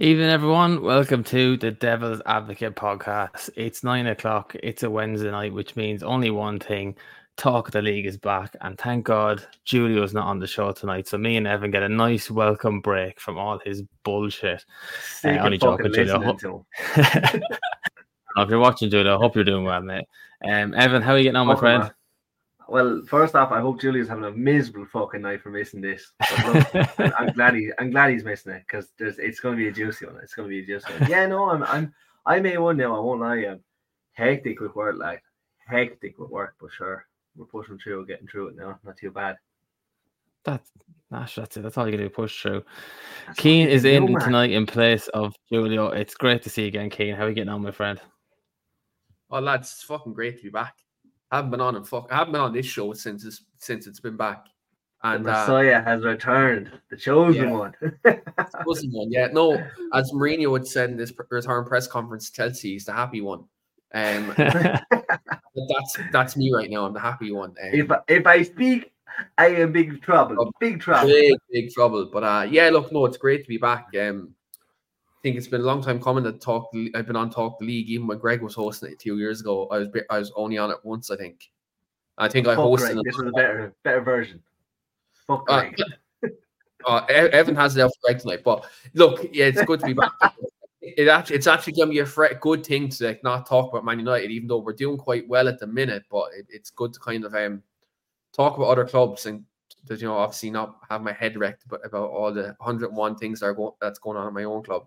Evening, everyone. Welcome to the Devil's Advocate podcast. It's nine o'clock. It's a Wednesday night, which means only one thing: talk of the league is back. And thank God Julio's not on the show tonight, so me and Evan get a nice welcome break from all his bullshit. Uh, only joking, Julio. Ho- if you're watching, Julio, I hope you're doing well, mate. Um, Evan, how are you getting on, my friend? Well, first off, I hope Julio's having a miserable fucking night for missing this. Look, I'm glad he, I'm glad he's missing it because there's, it's going to be a juicy one. It's going to be a juicy one. Yeah, no, I'm, I'm, I'm A1 now. I won't lie. I'm hectic with work, like hectic with work, but sure, we're pushing through, getting through it now. Not too bad. That's Nash, that's it. That's all you can do. Push through. That's Keane is in do, tonight in place of Julio. It's great to see you again, Keane. How are you getting on, my friend? Oh, lads, it's fucking great to be back. I haven't been on and fuck. I haven't been on this show since it's since it's been back. And the uh, Messiah uh, has returned, the chosen yeah. one. chosen one, yeah. No, as Mourinho would said in this return press conference, Chelsea he's the happy one. Um, that's that's me right now. I'm the happy one. Um, if if I speak, I am big trouble. Oh, big trouble. Big big trouble. But uh, yeah, look, no, it's great to be back. Um, think it's been a long time coming to talk. I've been on Talk the League even when Greg was hosting it two years ago. I was I was only on it once, I think. I think I hosted. Greg. This was a better better version. Fuck uh, uh, Evan has it out for Greg tonight, but look, yeah, it's good to be back. it actually it's actually gonna be a good thing to like, not talk about Man United, even though we're doing quite well at the minute. But it, it's good to kind of um talk about other clubs and you know obviously not have my head wrecked about, about all the 101 things that are that's going on in my own club.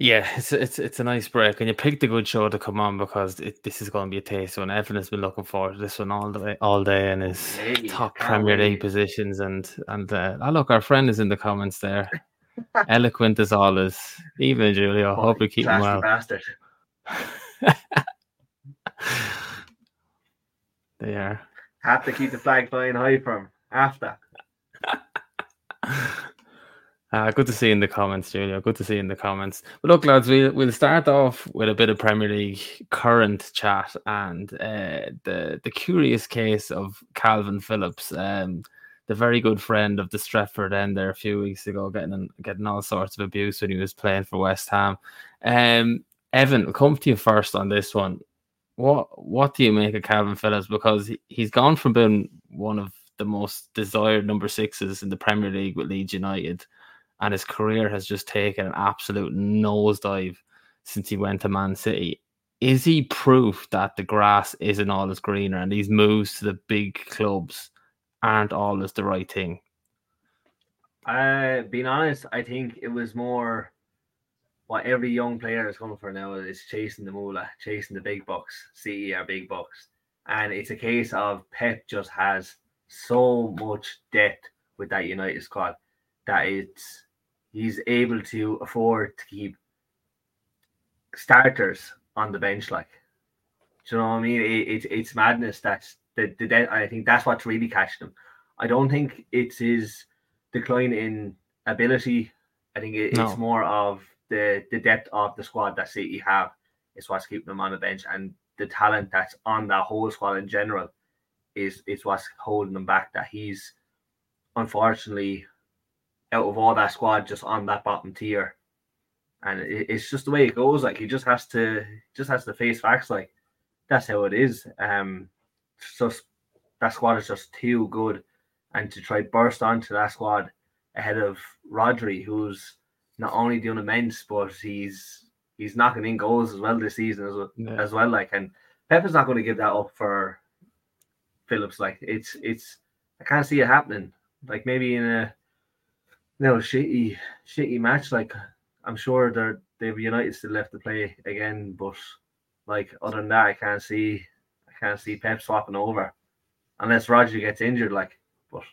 Yeah, it's it's it's a nice break, and you picked a good show to come on because it, this is going to be a taste one. Evan has been looking forward to this one all the way, all day, and his hey, top Premier League positions. And and uh, oh, look, our friend is in the comments there, eloquent as always. Even Julio, oh, hope you keep him well. Bastard. they are. Have to keep the flag flying high from after. Uh, good to see in the comments, Julio. Good to see in the comments. But look, lads, we'll, we'll start off with a bit of Premier League current chat and uh, the the curious case of Calvin Phillips, um, the very good friend of the Stretford end there a few weeks ago, getting getting all sorts of abuse when he was playing for West Ham. Um, Evan, will come to you first on this one. What what do you make of Calvin Phillips? Because he, he's gone from being one of the most desired number sixes in the Premier League with Leeds United and his career has just taken an absolute nosedive since he went to Man City. Is he proof that the grass isn't all as greener and these moves to the big clubs aren't always the right thing? Uh, being honest, I think it was more what every young player is going for now is chasing the moolah, chasing the big bucks, CER big bucks. And it's a case of Pep just has so much depth with that United squad that it's he's able to afford to keep starters on the bench. Like, do you know what I mean? It, it, it's madness. That's the, the I think that's what's really catching him. I don't think it's his decline in ability. I think it, no. it's more of the the depth of the squad that City have is what's keeping them on the bench, and the talent that's on that whole squad in general is is what's holding them back. That he's unfortunately out of all that squad just on that bottom tier. And it, it's just the way it goes. Like he just has to just has to face facts. Like that's how it is. Um, so that squad is just too good, and to try burst onto that squad ahead of Rodri, who's not only doing immense, but he's he's knocking in goals as well this season as well. Yeah. As well, like and Pep is not going to give that up for Phillips. Like it's it's I can't see it happening. Like maybe in a no shitty shitty match. Like I'm sure they're they've United still left to play again, but like other than that, I can't see I can't see Pep swapping over unless Rodri gets injured. Like, but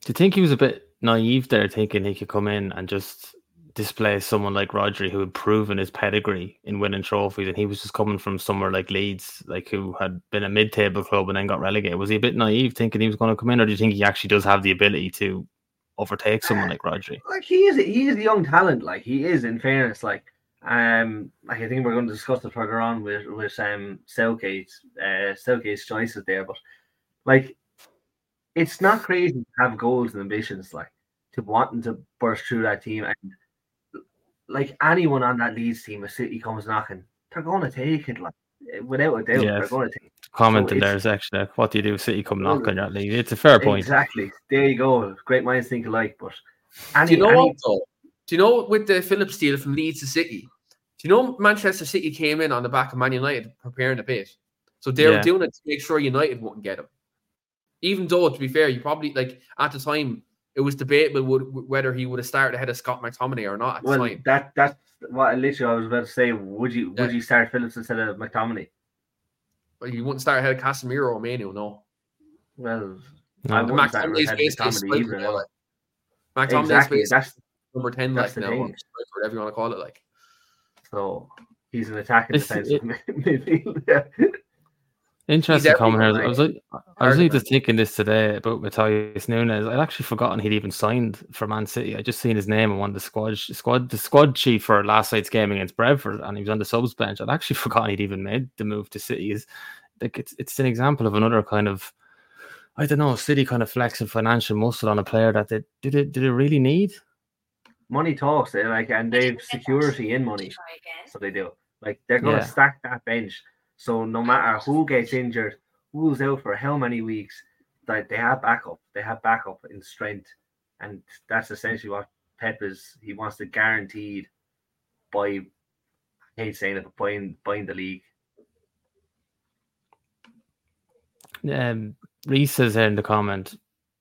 do you think he was a bit naive there, thinking he could come in and just display someone like Rodri who had proven his pedigree in winning trophies, and he was just coming from somewhere like Leeds, like who had been a mid-table club and then got relegated. Was he a bit naive thinking he was going to come in, or do you think he actually does have the ability to overtake someone like Rodri. Like he is, he is a young talent. Like he is, in fairness. Like um, like I think we're going to discuss it further on with with um Southgate's uh Southgate's choices there, but like it's not crazy to have goals and ambitions. Like to wanting to burst through that team and like anyone on that Leeds team, if City comes knocking, they're going to take it like without a doubt. Yeah. They're going to take. Comment So in it's- there section. like, What do you do? City come Well, knocking your league. It's a fair point. Exactly. There you go. Great minds think alike. But any, Do you know any- what though? Do you know with the Phillips deal from Leeds to City? Do you know Manchester City came in on the back of Man United preparing a bid? So they were Yeah. doing it to make sure United wouldn't get him. Even though, to be fair, you probably like at the time it was debatable would, whether he would have started ahead of Scott McTominay or not at well, time. that that's what I literally I was about to say. Would you Yeah. would you start Phillips instead of McTominay? But you wouldn't start ahead of Casemiro or Mainoo, no. Well, No. I wouldn't start McTominay's ahead of basically McTominay striker either now, now. like. McTominay's Exactly. basically That's number 10 that's like the now, thing. or striker, whatever you want to call it. Like, so he's an attacking It's- defensive it- midfield. Yeah. Interesting comment here. I was like, I was Hard really man. just thinking this today about Matheus Nunes. I'd actually forgotten he'd even signed for Man City. I just seen his name on one of the squad squad the squad sheet for last night's game against Brentford, and he was on the subs bench. I'd actually forgotten he'd even made the move to City. Is like it's it's an example of another kind of I don't know, City kind of flexing financial muscle on a player that they did it did it really need? money talks, they like, and they've security in money, so they do. Like they're going to Yeah. stack that bench. So no matter who gets injured, who's out for how many weeks, that they have backup. They have backup in strength, and that's essentially what Pep is. He wants to guaranteed by. Hate saying it, but buying buying the league. Um, Reese says in the comment,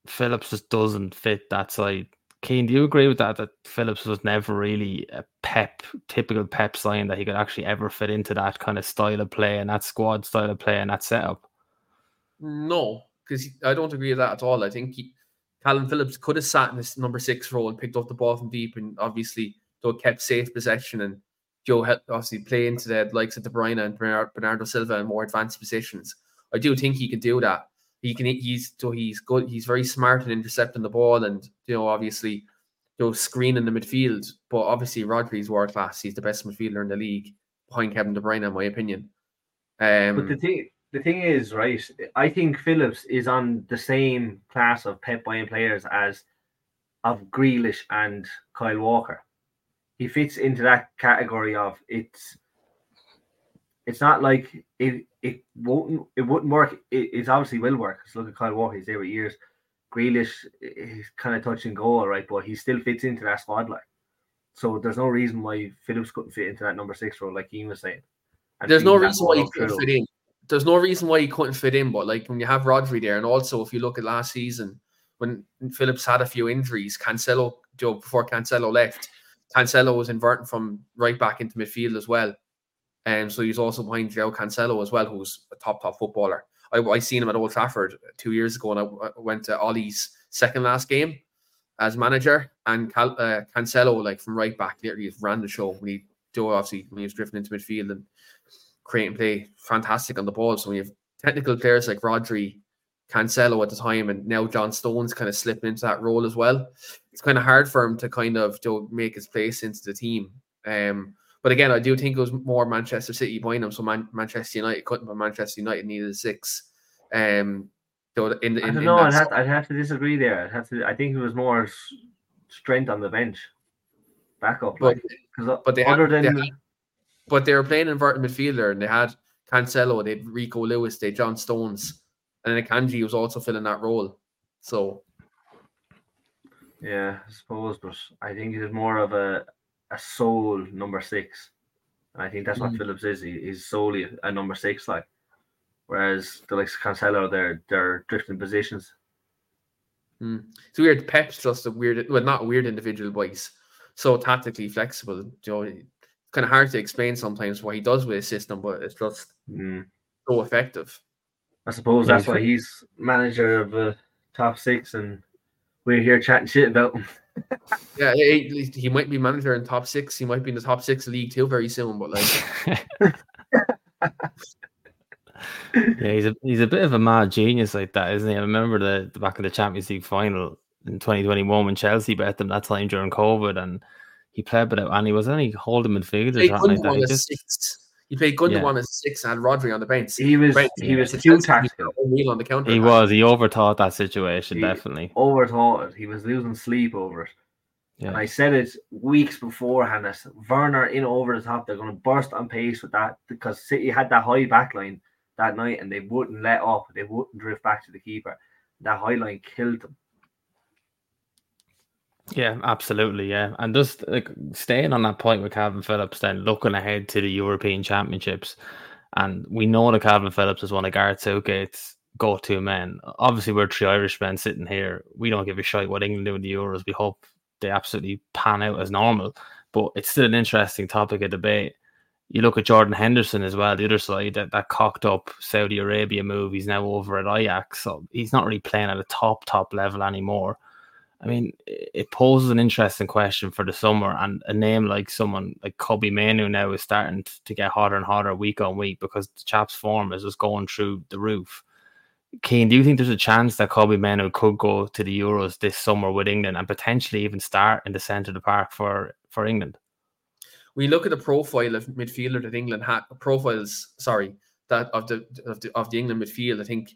Phillips just doesn't fit that side. Keane, do you agree with that? That Phillips was never really a Pep, typical Pep sign that he could actually ever fit into that kind of style of play and that squad style of play and that setup. No, because I don't agree with that at all. I think he, Calvin Phillips could have sat in this number six role and picked up the ball from deep, and obviously though kept safe possession and Joe helped obviously play into the likes of De Bruyne and Bernardo Silva in more advanced positions. I do think he can do that. He can. He's so he's good. He's very smart in intercepting the ball, and you know obviously, you know screening the midfield. But obviously, Rodri's world class. He's the best midfielder in the league behind Kevin De Bruyne, in my opinion. Um, But the thing, the thing is, right? I think Phillips is on the same class of Pep buying players as of Grealish and Kyle Walker. He fits into that category of it's. It's not like it. It won't. It wouldn't work. It, it obviously will work. 'cause look at Kyle Walker; he's there with years. Grealish is kind of touch and go, all right, but he still fits into that squad, like. So there's no reason why Phillips couldn't fit into that number six role, like Ian was saying. And There's no reason why he couldn't through. fit in. There's no reason why he couldn't fit in, but like when you have Rodri there, and also if you look at last season when Phillips had a few injuries, Cancelo, Joe, before Cancelo left, Cancelo was inverting from right back into midfield as well. And so he's also behind Joe Cancelo as well, who's a top, top footballer. I, I seen him at Old Trafford two years ago, and I, I went to Ollie's second last game as manager. And Cal, uh, Cancelo, like from right back, literally just ran the show when he do obviously, when he was drifting into midfield and creating play, fantastic on the ball. So when you have technical players like Rodri, Cancelo at the time, and now John Stones kind of slipping into that role as well. It's kind of hard for him to kind of to make his place into the team. Um, but again, I do think it was more Manchester City buying them. So Man- Manchester United couldn't, but Manchester United needed a six. Um, so in, in, I in don't know. I'd have, sort- I'd have to disagree there. I'd have to. I think it was more strength on the bench, backup. But- Like, because but they had- other they than had- but they were playing inverted midfielder, and they had Cancelo, they had Rico Lewis, they had John Stones, and then Akanji was also filling that role. So yeah, I suppose, but I think it was more of a a sole number six, and I think that's what Mm. Phillips is. He, he's solely a number six, like. Whereas the likes of Cancelo, they're they're drifting positions. it's weird. Pep's just a weird, well, not a weird individual, but he's so tactically flexible. You know, it's kind of hard to explain sometimes what he does with his system, but it's just Mm. so effective. I suppose that's why he's manager of the top six, and we're here chatting shit about him. Yeah, he, he might be manager in top six. He might be in the top six league too very soon. But like, yeah, he's a he's a bit of a mad genius like that, isn't he? I remember the, the back of the Champions League final in 2021 when Chelsea bet them that time during COVID, and he played without and he was only holding midfielders he or something like that. He just six. He played Gundogan Yeah. as six and had Rodri on the bench. He was Right, he was It's too fancy, tactical. O'Neill on the counter. He was. He overthought that situation. He- definitely. Overthought it. He was losing sleep over it. And I said it weeks beforehand. I said, Werner in over the top. They're going to burst on pace with that because City had that high back line that night and they wouldn't let up. They wouldn't drift back to the keeper. That high line killed them. Yeah, absolutely. Yeah, and just like staying on that point with Calvin Phillips, then looking ahead to the European Championships, and we know that Calvin Phillips is one of Gareth Southgate's go-to men. Obviously, we're three Irish men sitting here. We don't give a shit what England do in the Euros. We hope they absolutely pan out as normal. But it's still an interesting topic of debate. You look at Jordan Henderson as well, the other side, that, that cocked up Saudi Arabia move. He's now over at Ajax, so he's not really playing at a top top level anymore. I mean, it poses an interesting question for the summer, and a name like someone like Kobbie Mainoo now is starting to get hotter and hotter week on week because the chap's form is just going through the roof. Keane, do you think there's a chance that Kobbie Mainoo could go to the Euros this summer with England and potentially even start in the centre of the park for, for England? we look at the profile of midfielder that England had profiles, sorry, that of the of the of the England midfield, I think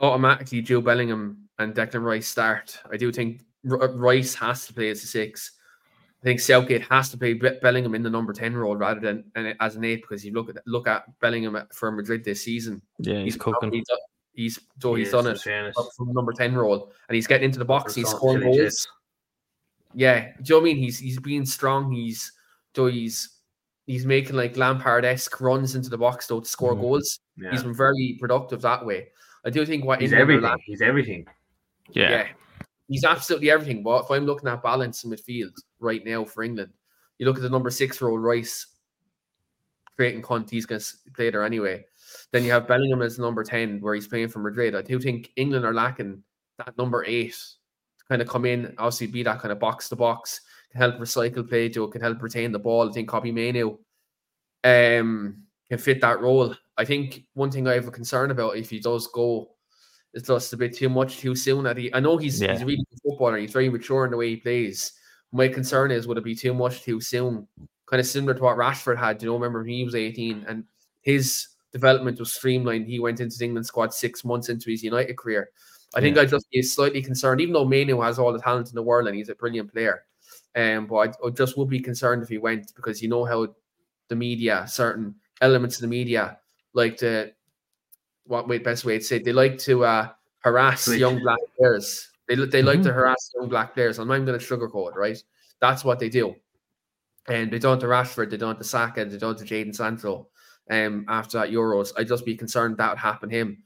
automatically Jude Bellingham and Declan Rice start. I do think R- Rice has to play as a six. I think Southgate has to play Be- Bellingham in the number ten role rather than and as an eight because you look at look at Bellingham at- for Madrid this season. Yeah, he's, cooking. He's, he's so he's Yes, done it from the number ten role and he's getting into the box. He's scoring goals. jets. Yeah, do you know what I mean? He's he's being strong. He's so he's he's making like Lampard esque runs into the box though to score Mhm. goals. Yeah. He's been very productive that way. I do think what He's England everything. lack- He's everything. Yeah. yeah. he's absolutely everything. But if I'm looking at balance in midfield right now for England, you look at the number six role, Rice, creating cunt, he's going to play there anyway. Then you have Bellingham as number 10, where he's playing for Madrid. I do think England are lacking that number eight to kind of come in, obviously be that kind of box to box, can help recycle play, Joe, can help retain the ball. I think Kobbie Mainoo um, can fit that role. I think one thing I have a concern about if he does go is just a bit too much too soon. At he, I know he's, Yeah. he's a really good footballer. He's very mature in the way he plays. My concern is would it be too much too soon? Kind of similar to what Rashford had. You know, remember when he was 18 and his development was streamlined. He went into the England squad six months into his United career. I think Yeah. I'd just be slightly concerned, even though Mainoo has all the talent in the world and he's a brilliant player. Um, but I, I just would be concerned if he went because you know how the media, certain elements of the media, like to what way best way to say it, they like to uh, harass young black players. They they like to Mhm. harass young black players. I'm not going to sugarcoat, right? That's what they do. And they don't to Rashford, they don't to Saka, they don't to Jadon Sancho. Um, after that Euros, I'd just be concerned that would happen to him.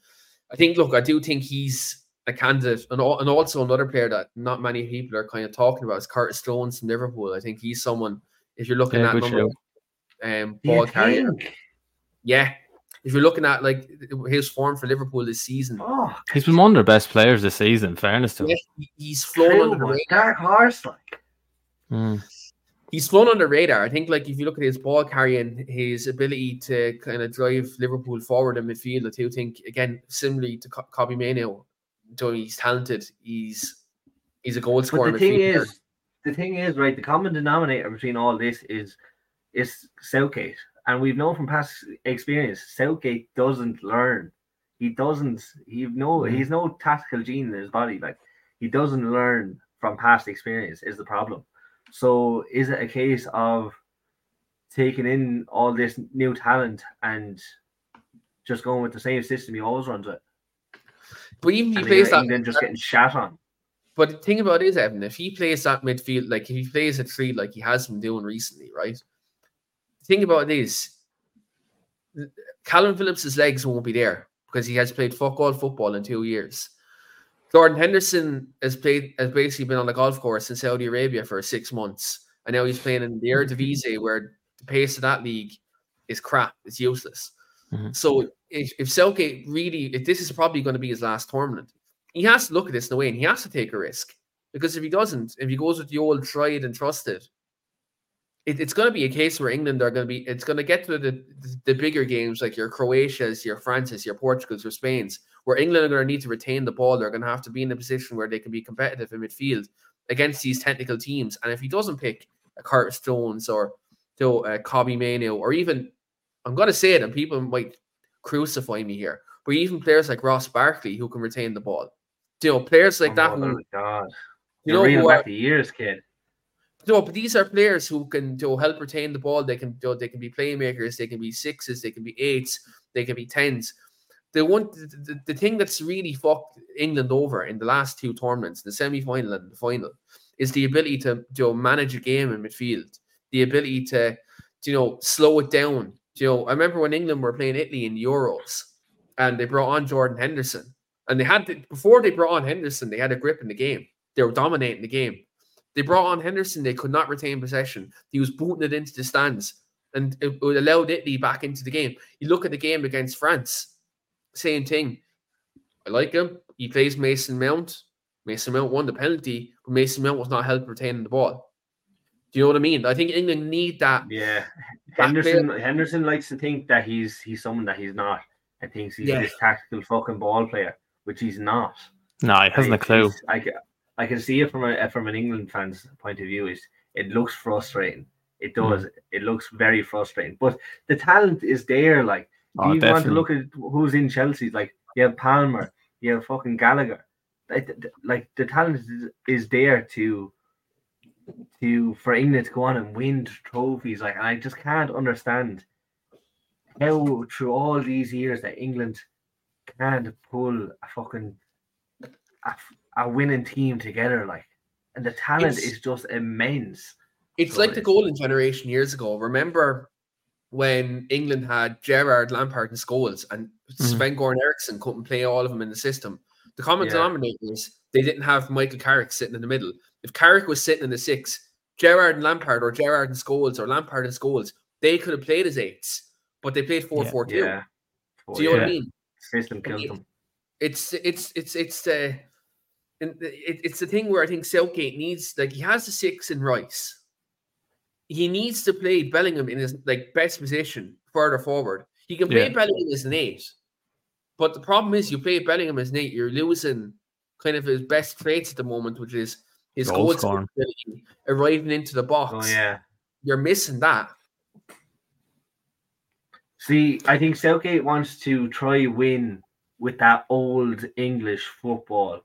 I think, look, I do think he's a candidate, and, and also another player that not many people are kind of talking about is Curtis Jones from Liverpool. I think he's someone. If you're looking Yeah, at number, um, ball carrier, think? yeah. If you're looking at like his form for Liverpool this season, Oh, He's been one of their best players this season, fairness to him. yeah, he's flown true, under the radar. dark horse like. Mm. He's flown under radar. I think, like if you look at his ball carrying, his ability to kind of drive Liverpool forward in midfield, I do think again, similarly to Co- Kobbie Mainoo, though he's talented, he's he's a goal scorer. But the thing midfielder. is, the thing is, right? The common denominator between all this is is Southgate, and we've known from past experience, Southgate doesn't learn. He doesn't. He no. Mhm. He's no tactical gene in his body. Like he doesn't learn from past experience. Is the problem? So is it a case of taking in all this new talent and just going with the same system he always runs with? but even if he plays that, England just getting shat on. But the thing about it is, Evan, if he plays that midfield, like if he plays a three like he has been doing recently, right? The thing about this. Calvin Phillips' legs won't be there because he has played fuck all football in two years. Jordan Henderson has played has basically been on the golf course in Saudi Arabia for six months, and now he's playing in the Eredivisie, where the pace of that league is crap. It's useless. Mhm. So if, if really, if this is probably going to be his last tournament, he has to look at this in a way and he has to take a risk because if he doesn't, if he goes with the old tried and trusted, it, it's going to be a case where England are going to be. It's going to get to the, the bigger games like your Croatia's, your France's, your Portugal's, your Spain's, where England are going to need to retain the ball. They're going to have to be in a position where they can be competitive in midfield against these technical teams. And if he doesn't pick a Curtis Jones or to uh, Kobbie Mainoo or even I'm gonna say it, and people might crucify me here. But even players like Ross Barkley who can retain the ball, you know, players like that? oh that who God. you You're know are, back the years, kid. No, but these are players who can know, help retain the ball. They can you they can be playmakers. They can be sixes. They can be eights. They can be tens. The one the, the, thing that's really fucked England over in the last two tournaments, the semi final and the final, is the ability to you manage a game in midfield. The ability to you know slow it down. You know, I remember when England were playing Italy in Euros, and they brought on Jordan Henderson, and they had to, before they brought on Henderson, they had a grip in the game. They were dominating the game. They brought on Henderson. They could not retain possession. He was booting it into the stands, and it, it allowed Italy back into the game. You look at the game against France, same thing. I like him. He plays Mason Mount. Mason Mount won the penalty, but Mason Mount was not helped retaining the ball. Do you know what I mean? I think England need that. Yeah. Back Henderson Henderson likes to think that he's he's someone that he's not. And thinks he's Yeah. this tactical fucking ball player, which he's not. No, he hasn't a clue. I, ca- I can see it from a from an England fan's point of view. Is it looks frustrating. It Hmm. does. It looks very frustrating. But the talent is there. Like Oh, you want to look at who's in Chelsea. Like you have Palmer, you have fucking Gallagher. Like, like the talent is, is there to to for England to go on and win trophies. Like I just can't understand how through all these years that England can't pull a fucking a, a winning team together. Like and the talent It's- is just immense. It's So like it the golden generation years ago. Remember when England had Gerrard, Lampard, and Scholes, and Sven Goran Eriksson couldn't play all of them in the system. The common Yeah. denominator is they didn't have Michael Carrick sitting in the middle. If Carrick was sitting in the six, Gerrard and Lampard, or Gerrard and Scholes, or Lampard and Scholes, they could have played as eights, but they played 4 4 2. Yeah. Do you know what I Yeah. mean? System killed them. it's it's it's it's the it, it's the thing where I think Southgate needs like he has the six in Rice. He needs to play Bellingham in his like best position further forward. He can play Yeah. Bellingham as an eight, but the problem is you play Bellingham as an eight, you're losing kind of his best traits at the moment, which is his Goal goal scoring. ability, arriving into the box. Oh yeah. You're missing that. See, I think Southgate wants to try win with that old English football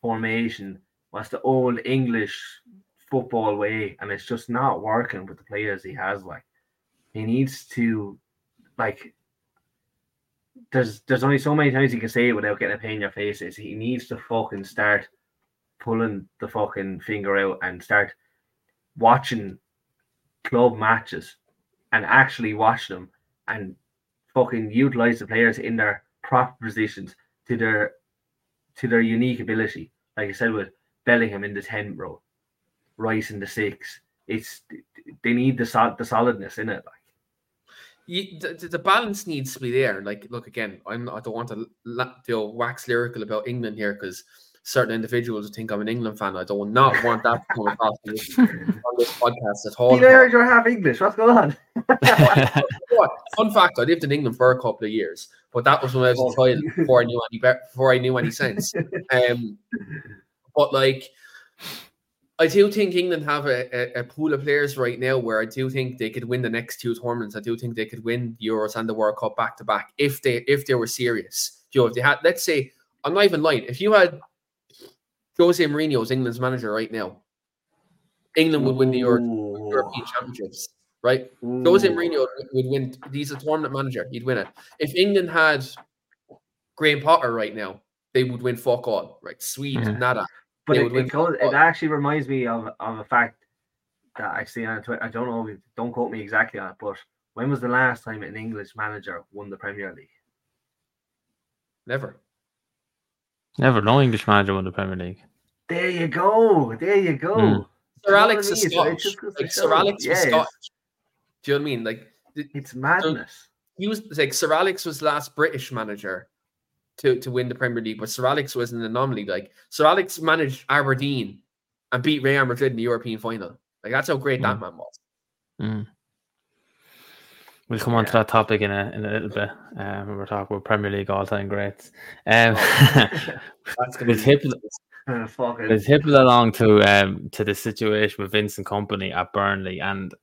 formation. was the old English football way, and it's just not working with the players he has. Like he needs to, like, there's there's only so many times you can say it without getting a pain in your face. Is he needs to fucking start pulling the fucking finger out and start watching club matches and actually watch them and fucking utilize the players in their proper positions to their to their unique ability. Like I said with Bellingham in the 10 row, Rice in the six. It's they need the sol- the solidness in it. Like you, the, the- balance needs to be there. Like, look again, I'm I don't want to you wax lyrical about England here because certain individuals think I'm an England fan. I do not want that to come across on this, podcast at all. You know, you're half English. What's going on? What? Fun fact: I lived in England for a couple of years, but that was when I was Oh. a child before I knew any be- before I knew any sense. Um, but like, I do think England have a, a, a pool of players right now where I do think they could win the next two tournaments. I do think they could win Euros and the World Cup back to back if they if they were serious. You know, if they had, let's say, I'm not even lying. If you had Jose Mourinho as England's manager right now, England would win the Euro, Ooh. European Championships, right? Jose Mourinho would win. He's a tournament manager. He'd win it. If England had Graham Potter right now, they would win fuck all. Right? Sweet, Mhm. nada. But it, it, goes, it actually reminds me of, of a fact that I see on Twitter. I don't know, don't quote me exactly on it, but when was the last time an English manager won the Premier League? Never. Never, no English manager won the Premier League. There you go. There you go. Hmm. Sir Alex what is I Scottish. just goes to Like Sir show. Alex was Yes. Scottish. Do you know what I mean? Like It's madness. he was like Sir Alex was the last British manager to, to win the Premier League, but Sir Alex was an anomaly. Like Sir Alex managed Aberdeen and beat Real Madrid in the European final. Like that's how great that Mm. man was. Mm. We'll come on to that topic in a in a little bit. Um, when we're talking about Premier League all time greats. Um, That's gonna we'll Uh, fucking- we'll it along to um to the situation with Vincent Kompany at Burnley, and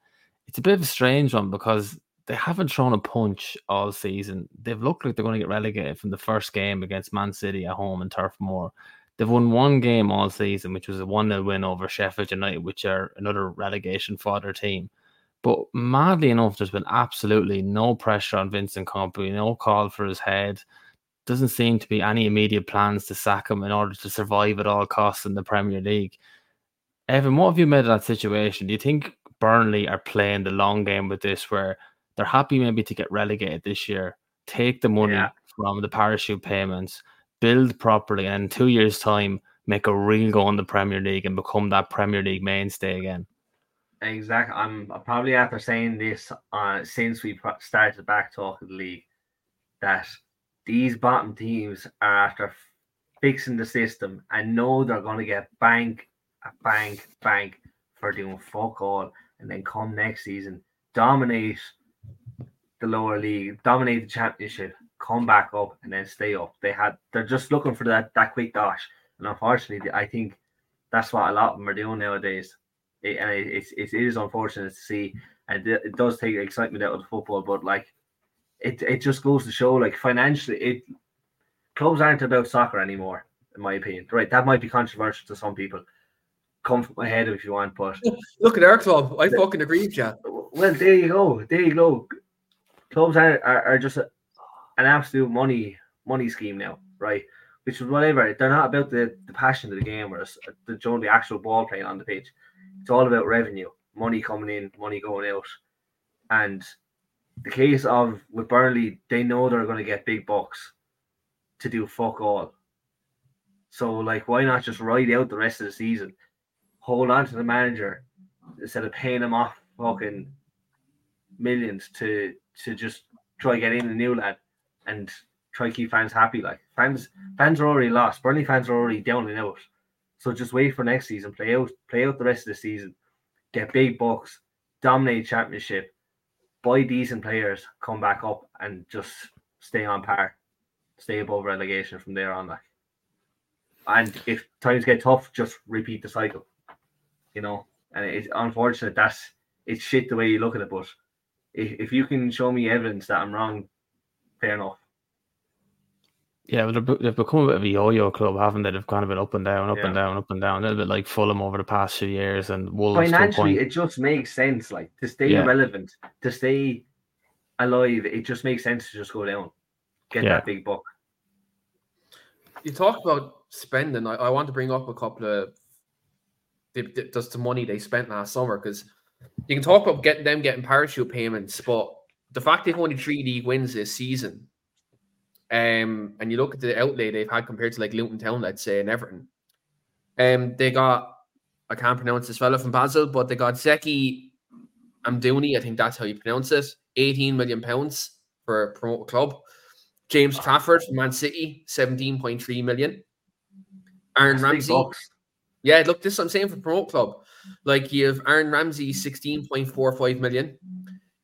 it's a bit of a strange one because they haven't thrown a punch all season. They've looked like they're going to get relegated from the first game against Man City at home in Turf Moor. They've won one game all season, which was a 1 0 win over Sheffield United, which are another relegation fodder team. But madly enough, there's been absolutely no pressure on Vincent Kompany, no call for his head. Doesn't seem to be any immediate plans to sack him in order to survive at all costs in the Premier League. Evan, what have you made of that situation? Do you think Burnley are playing the long game with this, where they're happy maybe to get relegated this year, take the money yeah. from the parachute payments, build properly, and in two years' time, make a real go in the Premier League and become that Premier League mainstay again? Exactly. I'm probably after saying this uh, since we started back talking the league that these bottom teams are after fixing the system and know they're going to get bank, bank, bank for doing fuck all, and then come next season dominate the lower league, dominate the championship, come back up, and then stay up. They had they're just looking for that that quick dash, and unfortunately, I think that's what a lot of them are doing nowadays it, and it, it's it is unfortunate to see, and it, it does take excitement out of the football. But like, it it just goes to show, like financially, it clubs aren't about soccer anymore, in my opinion. Right, that might be controversial to some people. Come from my head if you want, but look at our club. I fucking agree with you. Well, there you go. There you go. Clubs are, are, are just a, an absolute money money scheme now, right? Which is whatever. They're not about the, the passion of the game or the, the, the actual ball playing on the pitch. It's all about revenue, money coming in, money going out. And the case of with Burnley, they know they're going to get big bucks to do fuck all. So, like, why not just ride out the rest of the season? Hold on to the manager instead of paying him off fucking millions to to just try get in the new lad and try keep fans happy. Like fans, fans are already lost. Burnley fans are already down and out. So just wait for next season, play out, play out the rest of the season, get big bucks, dominate championship, buy decent players, come back up, and just stay on par, stay above relegation from there on. Like, and if times get tough, just repeat the cycle. You know, and it's unfortunate that's it's shit the way you look at it, but if, if you can show me evidence that I'm wrong, fair enough. Yeah, but they've become a bit of a yo-yo club, haven't they? They've kind of been up and down, up yeah. and down, up and down. A little bit like Fulham over the past few years, and Wolves. Financially, it just makes sense, like to stay yeah. relevant, to stay alive. It just makes sense to just go down, get yeah. that big buck. You talk about spending. I, I want to bring up a couple of just the money they spent last summer because you can talk about getting them getting parachute payments, but the fact they've only three league wins this season um, and you look at the outlay they've had compared to like Luton Town, let's say, and Everton. Um, they got I can't pronounce this fellow from Basel, but they got Zeki Amdouni, I think that's how you pronounce it. 18 million pounds for a promoted club. James Trafford from Man City, 17.3 million. Aaron that's Ramsey. Yeah, look, this I'm saying for promote club. Like you have Aaron Ramsey, 16.45 million.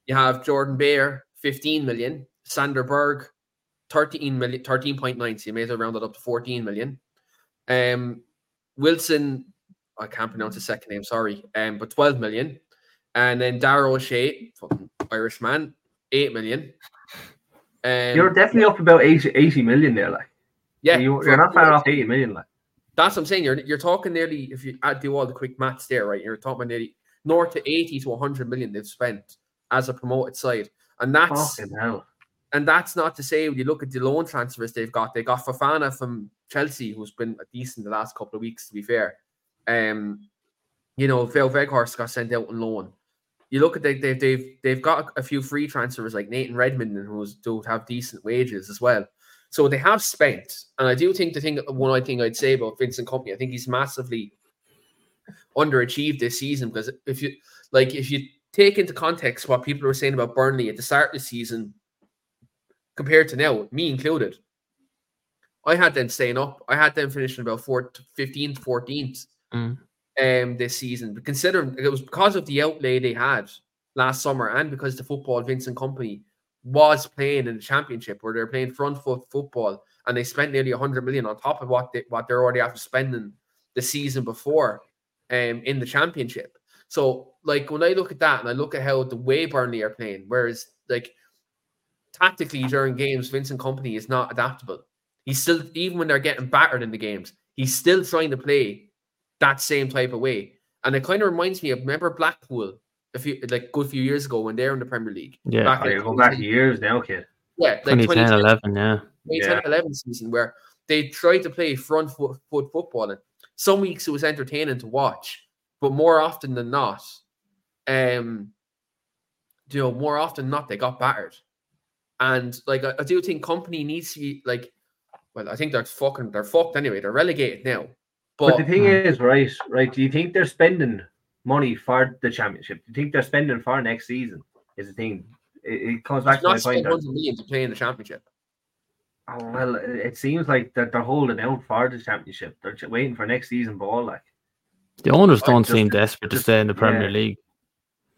You have Jordan Beyer, 15 million. Sander Berge, 13 million, 13.9. So you may as well round it up to 14 million. Um, Wilson, I can't pronounce his second name, sorry, um, but 12 million. And then Dara O'Shea, fucking Irish man, 8 million. Um, you're definitely up about 80, 80 million there, like. Yeah. You, are not far off 80 million, like. That's what I'm saying. You're you're talking nearly, if you add, do all the quick maths there, right? You're talking nearly north to 80 to 100 million they've spent as a promoted side. And that's and that's not to say when you look at the loan transfers they've got, they got Fofana from Chelsea, who's been decent the last couple of weeks, to be fair. Um, you know, Phil Weghorst got sent out on loan. You look at they, they've they've they've got a few free transfers like Nathan Redmond, who's do have decent wages as well. So they have spent, and I do think the thing one thing I'd say about Vincent Kompany, I think he's massively underachieved this season because if you like if you take into context what people were saying about Burnley at the start of the season compared to now, me included. I had them staying up. I had them finishing about 4th, 15th, 14th mm. um, this season. But considering it was because of the outlay they had last summer and because the football Vincent Kompany was playing in the championship where they're playing front foot football and they spent nearly 100 million on top of what they, what they're already after spending the season before um, in the championship. So, like when I look at that and I look at how the way Burnley are playing, whereas like tactically during games, Vincent Kompany is not adaptable. He's still even when they're getting battered in the games, he's still trying to play that same type of way. And it kind of reminds me of remember Blackpool a few like good few years ago when they're in the Premier League. Yeah, Back Oh, in back years now, kid. Yeah, like 2010, 2010, 11, yeah. 2010 Yeah. 11 season where they tried to play front foot, foot football. And some weeks it was entertaining to watch, but more often than not, um, you know, more often than not, they got battered. And like, I, I do think Kompany needs to be like, well, I think they're fucking, they're fucked anyway. They're relegated now. But, But, the thing Hmm. is, right, right, do you think they're spending money for the championship? Do you think they're spending for next season? Is the thing. It, it comes back it's to my not point. spend that- 100 million to play in the championship. Oh, well, it it seems like that they're holding out for the championship. They're j- waiting for next season ball. Like The owners don't just- seem desperate to stay in the Premier yeah. League.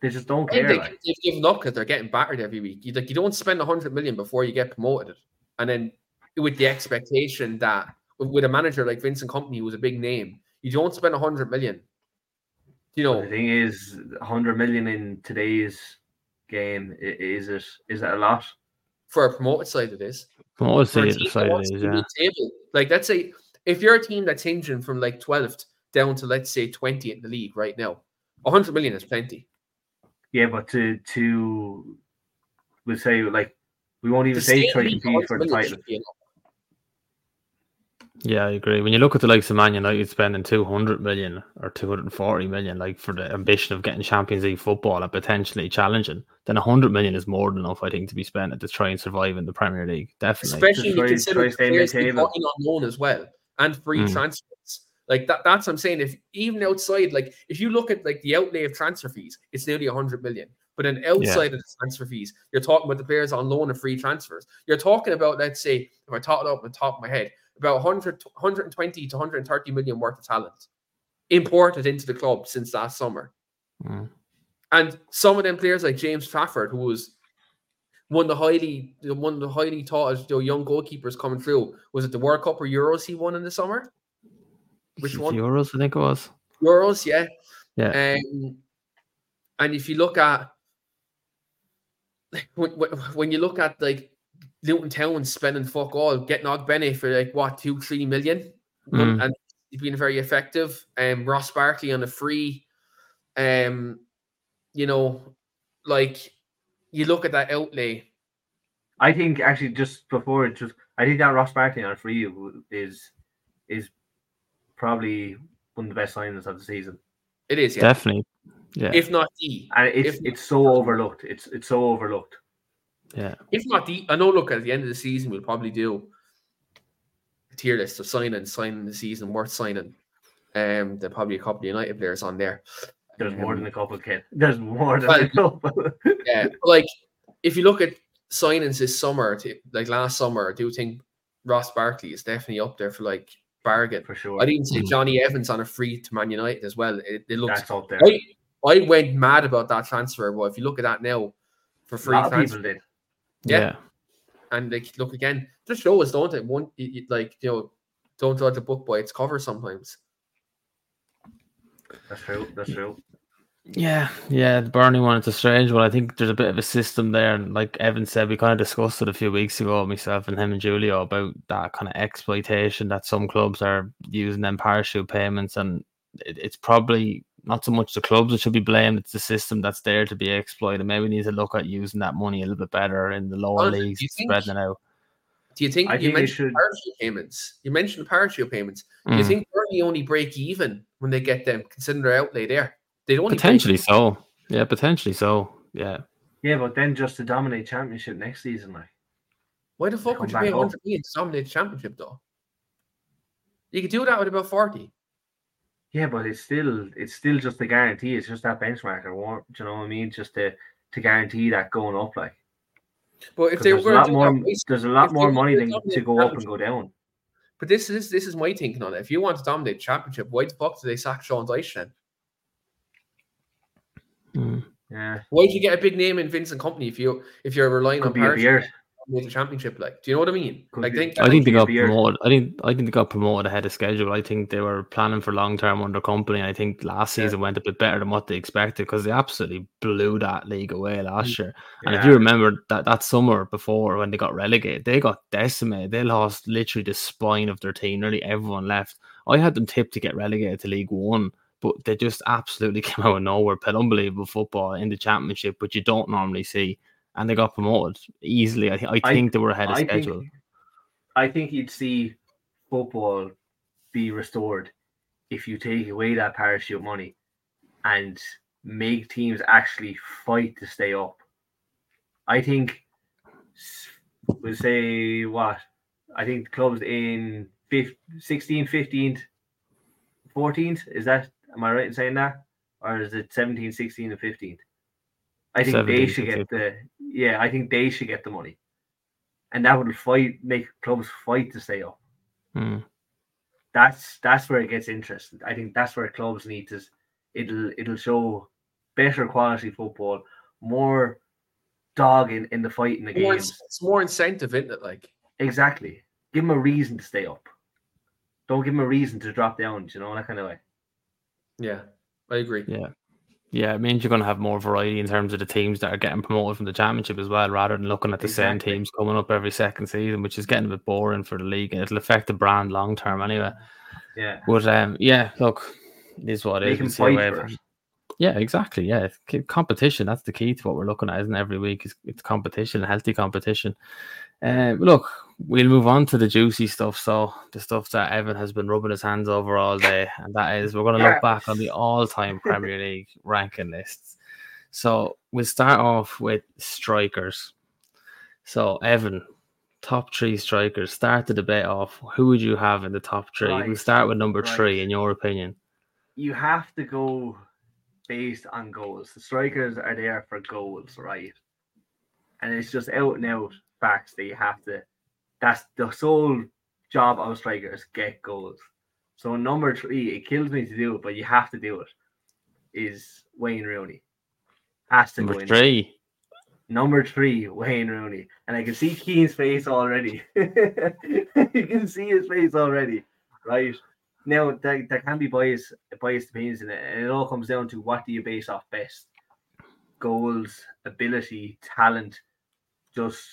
They just don't I think care. they, Like they've given up because they're getting battered every week. You, like, you don't spend 100 million before you get promoted. And then with the expectation that with, with a manager like Vincent Kompany, was a big name, you don't spend 100 million. You know, the thing is, 100 million in today's game is it is it a lot? for a promoted side, it is. From what I For a see, team side it wants is, yeah. mid-table, like let's say if you're a team that's hinging from like 12th down to let's say 20 in the league right now, 100 million is plenty. Yeah, but to to we say like we won't even To say stay in try the to league, compete for the title. should be. Yeah, I agree. When you look at the likes of Man United spending 200 million or 240 million, like for the ambition of getting Champions League football and potentially challenging, then 100 million is more than enough, I think, to be spent to try and survive in the Premier League. Definitely. especially considering you Just consider try- try players being mid-table. cutting on loan as well and free Mm. transfers. Like that, that's what I'm saying. If even outside, like if you look at like the outlay of transfer fees, it's nearly 100 million. But then outside of the transfer fees, you're talking about the players on loan and free transfers. You're talking about, let's say, if I talk it up on the top of my head, about 100, 120 to 130 million worth of talent imported into the club since last summer. Mm. And some of them players like James Trafford, who was one of the highly one of the highly as you know, young goalkeepers coming through, was it the World Cup or Euros he won in the summer? Which one? Euros, I think it was. Euros, yeah. Yeah. Um, and if you look at when, when- when you look at like Luton Town spending fuck all, getting Ogbene for like what two, three million, Mm. and he's been very effective. Um, Ross Barkley on a free, um, you know, like you look at that outlay. I think actually just before it just I think that Ross Barkley on a free is is probably one of the best signings of the season. It is, yeah. Definitely. Yeah. If not the, And it's If- it's so overlooked. It's it's so overlooked. yeah. if not the, I know. Look, at the end of the season, we'll probably do a tier list of signing, signing the season worth signing. Um, there probably a couple of United players on there. There's more than Um, a couple, kid. There's more than Well, a couple. Yeah, like if you look at signings this summer, to, like last summer, I do think Ross Barkley is definitely up there for like bargain. for sure. I didn't say Mm. Jonny Evans on a free to Man United as well. It, it looks. That's up there. I, I went mad about that transfer, but if you look at that now for a free lot of transfer, people did. Yeah. Yeah. and like look again, the show shows don't it? One you- you- like you know, don't judge a book by its cover sometimes. That's true. That's true. Yeah, yeah, the Burnley one, it's a strange one. I think there's a bit of a system there. And like Evan said, we kind of discussed it a few weeks ago, myself and him and Julio, about that kind of exploitation that some clubs are using them parachute payments. And it, it's probably not so much the clubs that should be blamed, it's the system that's there to be exploited. Maybe we need to look at using that money a little bit better in the lower Honestly, leagues, do you think- spreading it out. Do you think I you think mentioned should- parachute payments? You mentioned parachute payments. Do you Mm, think Burnley only break even when they get them, considering their outlay there? They'd only potentially even- so. Yeah, potentially so. Yeah. Yeah, but then just to dominate championship next season, like Why the fuck would you back pay up. 100 million to dominate championship though? You could do that with about 40. yeah, but it's still it's still just a guarantee. It's just that benchmark or war- do you know what I mean? Just to to guarantee that going up, like But if they were there's a going lot to do more that, there's a lot more money gonna than to go up and go down. but this is this is my thinking on it. If you want to dominate championship, why the fuck do they sack Sean Dyche then? Mm. Yeah, Why would you get a big name in Vincent Kompany if you if you're relying could on be a beard. the championship. Like, do you know what I mean? Could I think I think they got be a beard. promoted. I think I think they got promoted ahead of schedule. I think they were planning for long term under Kompany. I think last Yeah. season went a bit better than what they expected because they absolutely blew that league away last year. And if you remember that that summer before when they got relegated, they got decimated. They lost literally the spine of their team. Nearly everyone left. I had them tipped to get relegated to League One, but they just absolutely came out of nowhere. Played unbelievable football in the championship, which you don't normally see. And they got promoted easily. I, thi- I I- think they were ahead of I schedule. think, I think you'd see football be restored if you take away that parachute money and make teams actually fight to stay up. I think we'll say what I think clubs in 15, 16th, 15th, 14th. Is that am I right in saying that? Or is it 17, 16, and 15? I think they should 16. get the yeah, I think they should get the money. And that would fight make clubs fight to stay up. Hmm. That's that's where it gets interesting. I think that's where clubs need to it'll it'll show better quality football, more dog in, in the fight in the more, games. it's more incentive, isn't it? Like, Exactly. Give them a reason to stay up. Don't give them a reason to drop down, you know, that kind of way. Yeah, I agree. Yeah. Yeah, it means you're going to have more variety in terms of the teams that are getting promoted from the championship as well, rather than looking at the same teams coming up every second season, which is getting a bit boring for the league. and It'll affect the brand long term anyway. Yeah. But um, yeah, look, it is what it They is. can fight for it. Yeah, exactly. Yeah, C- competition. That's the key to what we're looking at, isn't it? Every week is it's competition, healthy competition. Um, look, we'll move on to the juicy stuff. So the stuff that Evan has been rubbing his hands over all day, and that is we're going to look back on the all-time Premier League ranking lists. So we'll start off with strikers. So Evan, top three strikers. Start the debate off. Who would you have in the top three? We'll start with number right. three, in your opinion. You have to go based on goals. The strikers are there for goals, right? And it's just out and out facts that you have to that's the sole job of strikers, get goals. So number three, it kills me to do it, but you have to do it, is Wayne Rooney. Has to Number in. three. Number three, Wayne Rooney. And I can see Keane's face already. you can see his face already. Right. Now there, there can be bias biased opinions in it, and it all comes down to what do you base off best? Goals, ability, talent, just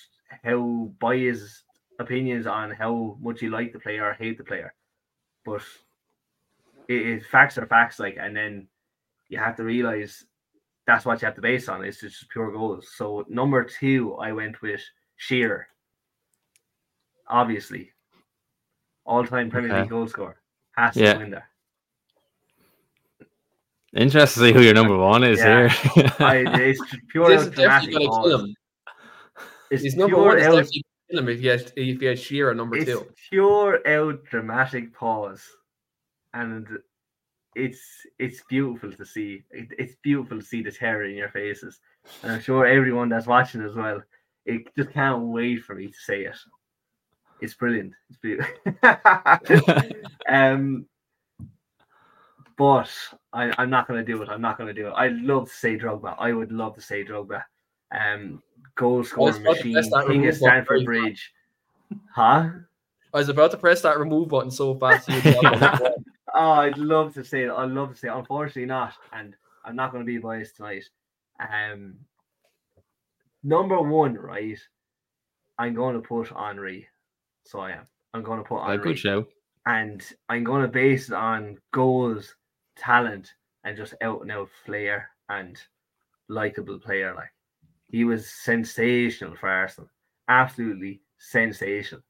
how biased opinions on how much you like the player or hate the player. But it, it facts are facts, like and then you have to realize that's what you have to base on. It's just pure goals. So number two, I went with Shearer. Obviously, all-time Premier Okay. League goal scorer has to Yeah. win there. Interested to see who your number one is Yeah. here. I, it's pure This out is dramatic. definitely going to pause. kill him. It's His number pure one is out, definitely kill him if he has if he has Shearer number it's two. pure out dramatic pause, and it's it's beautiful to see. It, it's beautiful to see the terror in your faces, and I'm sure everyone that's watching as well. It just can't wait for me to say it. It's brilliant. It's beautiful. um, but I, I'm not going to do it. I'm not going to do it. I'd love to say Drogba. I would love to say Drogba. Um, goal scoring machine, press that king of Stamford Bridge. Huh? I was about to press that remove button so fast. you would drop it. Oh, I'd love to say it. I'd love to say it. Unfortunately, not. And I'm not going to be biased tonight. Um, number one, right? I'm going to put Henry. So I am. I'm going to put on. a good show. and I'm going to base it on goals, talent, and just out and out flair and likable player. Like he was sensational for Arsenal, absolutely sensational.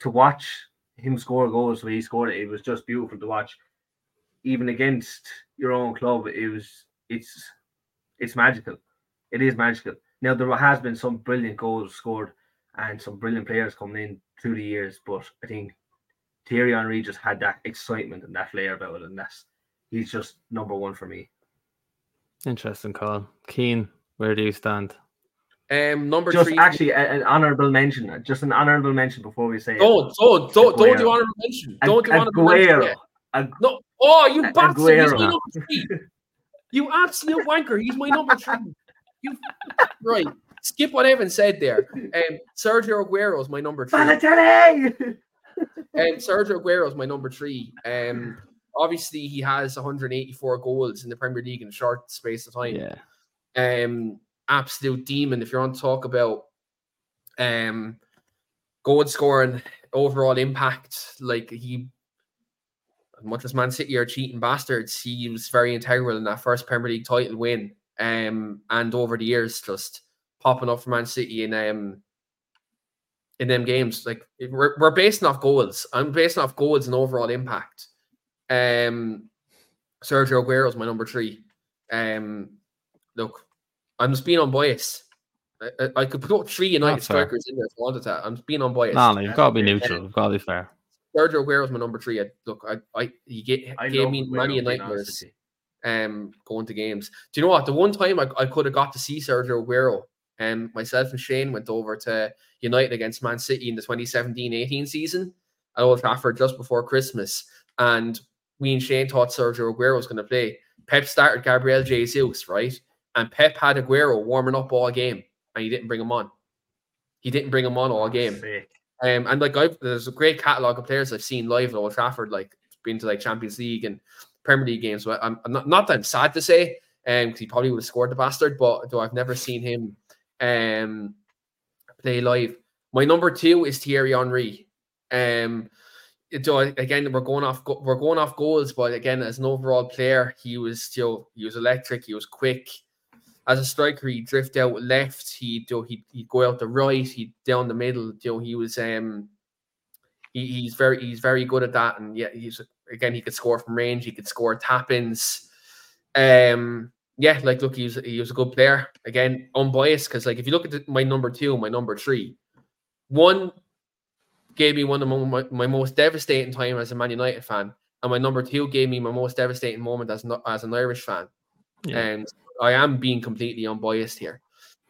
To watch him score goals when he scored it, it was just beautiful to watch. Even against your own club, it was it's it's magical. It is magical. Now there has been some brilliant goals scored and some brilliant players coming in through the years, but I think Thierry Henry just had that excitement and that flair about it, and that's he's just number one for me. Interesting call. Keane, where do you stand? Um, number Just three. actually a- an honorable mention, just an honorable mention before we say it. don't don't don't don't do honorable mention. Don't do honorable mention. Aguero. yet. Ag- No. Oh, you A- bastard! He's my number three. You absolute wanker. He's my number three. You right. Skip what Evan said there. Um, Sergio Aguero is my number three. Balotelli! Um, Sergio Aguero is my number three. Um, obviously he has 184 goals in the Premier League in a short space of time. Yeah. Um, absolute demon. If you want to talk about um goal scoring, overall impact, like he as much as Man City are cheating bastards, he was very integral in that first Premier League title win. Um, and over the years, just popping up for Man City in um in them games. Like we're we're basing off goals. I'm basing off goals and overall impact. Um, Sergio Aguero is my number three. Um, look, I'm just being unbiased. I, I, I could put three United strikers in there if I wanted to. I'm just being unbiased. No, no, you've got to be neutral. You've got to be fair. Sergio Aguero is my number three. I, look, I, I he gave, I gave me Aguero, many being nightmares with um going to games. Do you know what? The one time I, I could have got to see Sergio Aguero, um, myself and Shane went over to United against Man City in the 2017-18 season at Old Trafford just before Christmas. And we and Shane thought Sergio Aguero was going to play. Pep started Gabriel Jesus, right? And Pep had Aguero warming up all game, and he didn't bring him on. He didn't bring him on all game. Um, and like I've there's a great catalogue of players I've seen live at Old Trafford, like been to like Champions League and Premier League games. But I'm, I'm not, not that I'm sad to say, um, because he probably would have scored the bastard, but though I've never seen him um play live. My number two is Thierry Henry. Um, so again, we're going off we're going off goals, but again, as an overall player, he was still he was electric, he was quick. As a striker, he drift out left, he do he he'd go out the right, he down the middle. Know, he was um he, he's very he's very good at that, and yeah, he's again he could score from range, he could score tap ins. Um, yeah, like look, he was he was a good player. Again, unbiased because like if you look at the, my number two, my number three, one gave me one of my, my most devastating time as a Man United fan, and my number two gave me my most devastating moment as an, as an Irish fan. Yeah. And I am being completely unbiased here,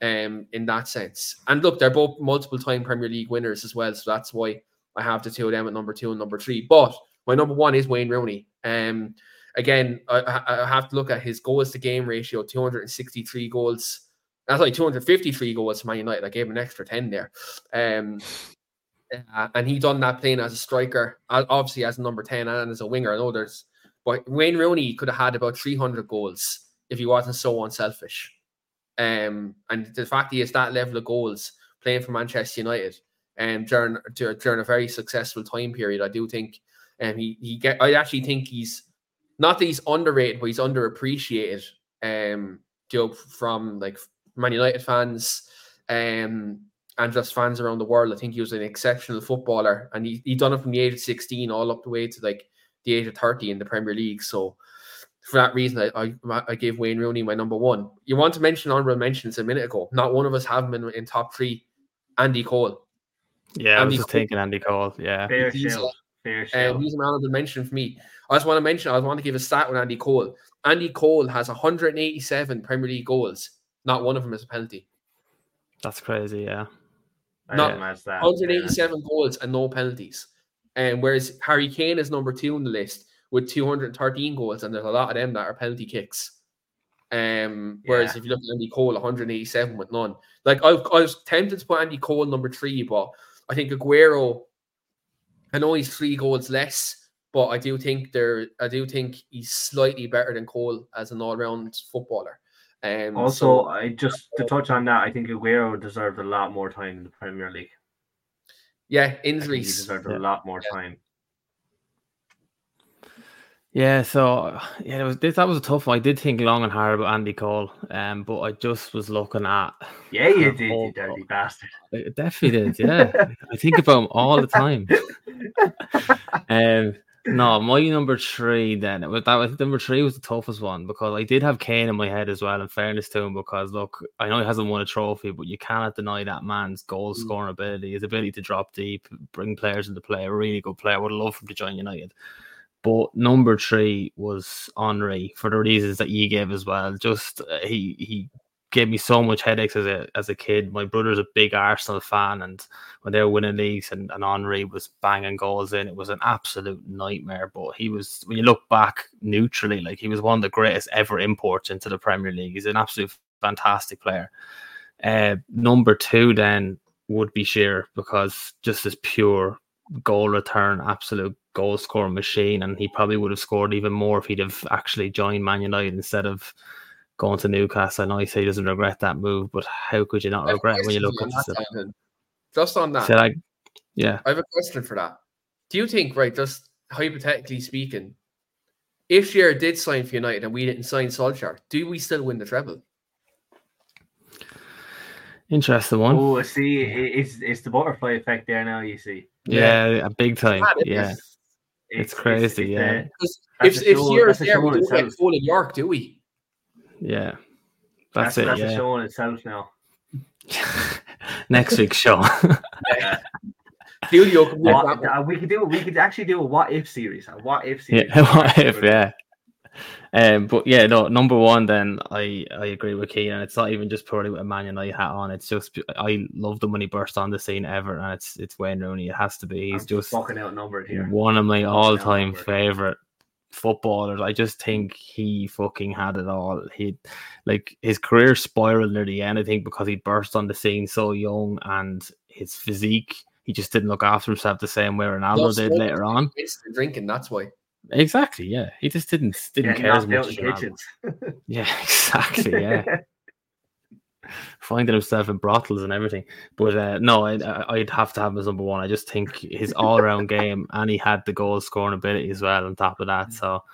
um, in that sense. And look, they're both multiple time Premier League winners as well, so that's why I have the two of them at number two and number three. But my number one is Wayne Rooney. Um, again, I, I have to look at his goals to game ratio, 263 goals. That's like 253 goals for Man United. I gave him an extra 10 there. Um, uh, and he done that playing as a striker, obviously as number 10 and as a winger. I know there's, but Wayne Rooney could have had about 300 goals if he wasn't so unselfish. Um, and the fact he has that level of goals playing for Manchester United um, during during a very successful time period, I do think um, he he get. I actually think he's not that he's underrated, but he's underappreciated. Um, you know, from like Man United fans, um, and just fans around the world. I think he was an exceptional footballer, and he he done it from the age of sixteen all up the way to like the age of thirty in the Premier League. So for that reason, I I, I gave Wayne Rooney my number one. You want to mention honorable mentions a minute ago? Not one of us have him in, in top three. Andy Cole. Yeah, I was just Cole. thinking Andy Cole. Yeah. Fair He's shout. Fair Um, shout. he's an honorable mention for me. I just want to mention, I want to give a stat with Andy Cole. Andy Cole has 187 Premier League goals. Not one of them is a penalty. That's crazy. Yeah. I not- didn't match that. 187 goals and no penalties. And whereas Harry Kane is number two on the list with 213 goals, and there's a lot of them that are penalty kicks. Um, whereas Yeah. if you look at Andy Cole, 187 with none. Like I, I was tempted to put Andy Cole number three, but I think Aguero. I know he's three goals less, but I do think there. I do think he's slightly better than Cole as an all-round footballer. Um, Also, so- I just to touch on that, I think Aguero deserved a lot more time in the Premier League. yeah, I think he injuries. deserved Yeah. a lot more time. Yeah, so yeah, it was this that was a tough one. I did think long and hard about Andy Cole, um, but I just was looking at Yeah, you did, you dirty bastard. I definitely did, yeah. I think about him all the time. Um no, my number three then it was that was number three was the toughest one because I did have Kane in my head as well, in fairness to him, because look, I know he hasn't won a trophy, but you cannot deny that man's goal Mm. scoring ability, his ability to drop deep, bring players into play, a really good player. Would love for him to join United. But number three was Henry for the reasons that you gave as well. Just uh, he he gave me so much headaches as a as a kid. My brother's a big Arsenal fan, and when they were winning leagues and, and Henry was banging goals in, it was an absolute nightmare. But he was when you look back neutrally, like he was one of the greatest ever imports into the Premier League. He's an absolute fantastic player. Uh, number two then would be Shearer because just as pure goal return, absolute goal scoring machine, and he probably would have scored even more if he'd have actually joined Man United instead of going to Newcastle. I know he say he doesn't regret that move, but how could you not I have a regret when you look at you the on that, Just on that, so like, yeah, I have a question for that. Do you think, right, just hypothetically speaking, if Shearer did sign for United and we didn't sign Solskjaer, do we still win the treble? interesting one. Oh, see, it's it's the butterfly effect there now. You see, yeah, a big time. mad, isn't it? Yeah, It's crazy, yeah. If, a if show- Shearer's there, we show in don't get full in Yorke, do we? yeah. That's That's, it. that's a Yeah. show in itself now. Next week's show. Yeah. Julio What- uh, we could do we could actually do a what if series. A what if series. yeah, what if? Yeah. Um, but yeah, no. Number one, then I I agree with Keenan. It's not even just purely with a Man United hat on. It's just I love him when he burst on the scene ever, and it's it's Wayne Rooney. It has to be. He's I'm just fucking outnumbered here. one of my all time favorite footballers. I just think he fucking had it all. He like his career spiraled near the end, I think, because he burst on the scene so young and his physique. He just didn't look after himself the same way Ronaldo did later on. It's the drinking, that's why. Exactly, yeah. He just didn't didn't Getting care as much. out as in Ronaldo. kitchens. Yeah, exactly. Yeah, finding himself in brothels and everything. But uh, no, I'd, I'd have to have him as number one. I just think his all-around game, and he had the goal scoring ability as well. On top of that, so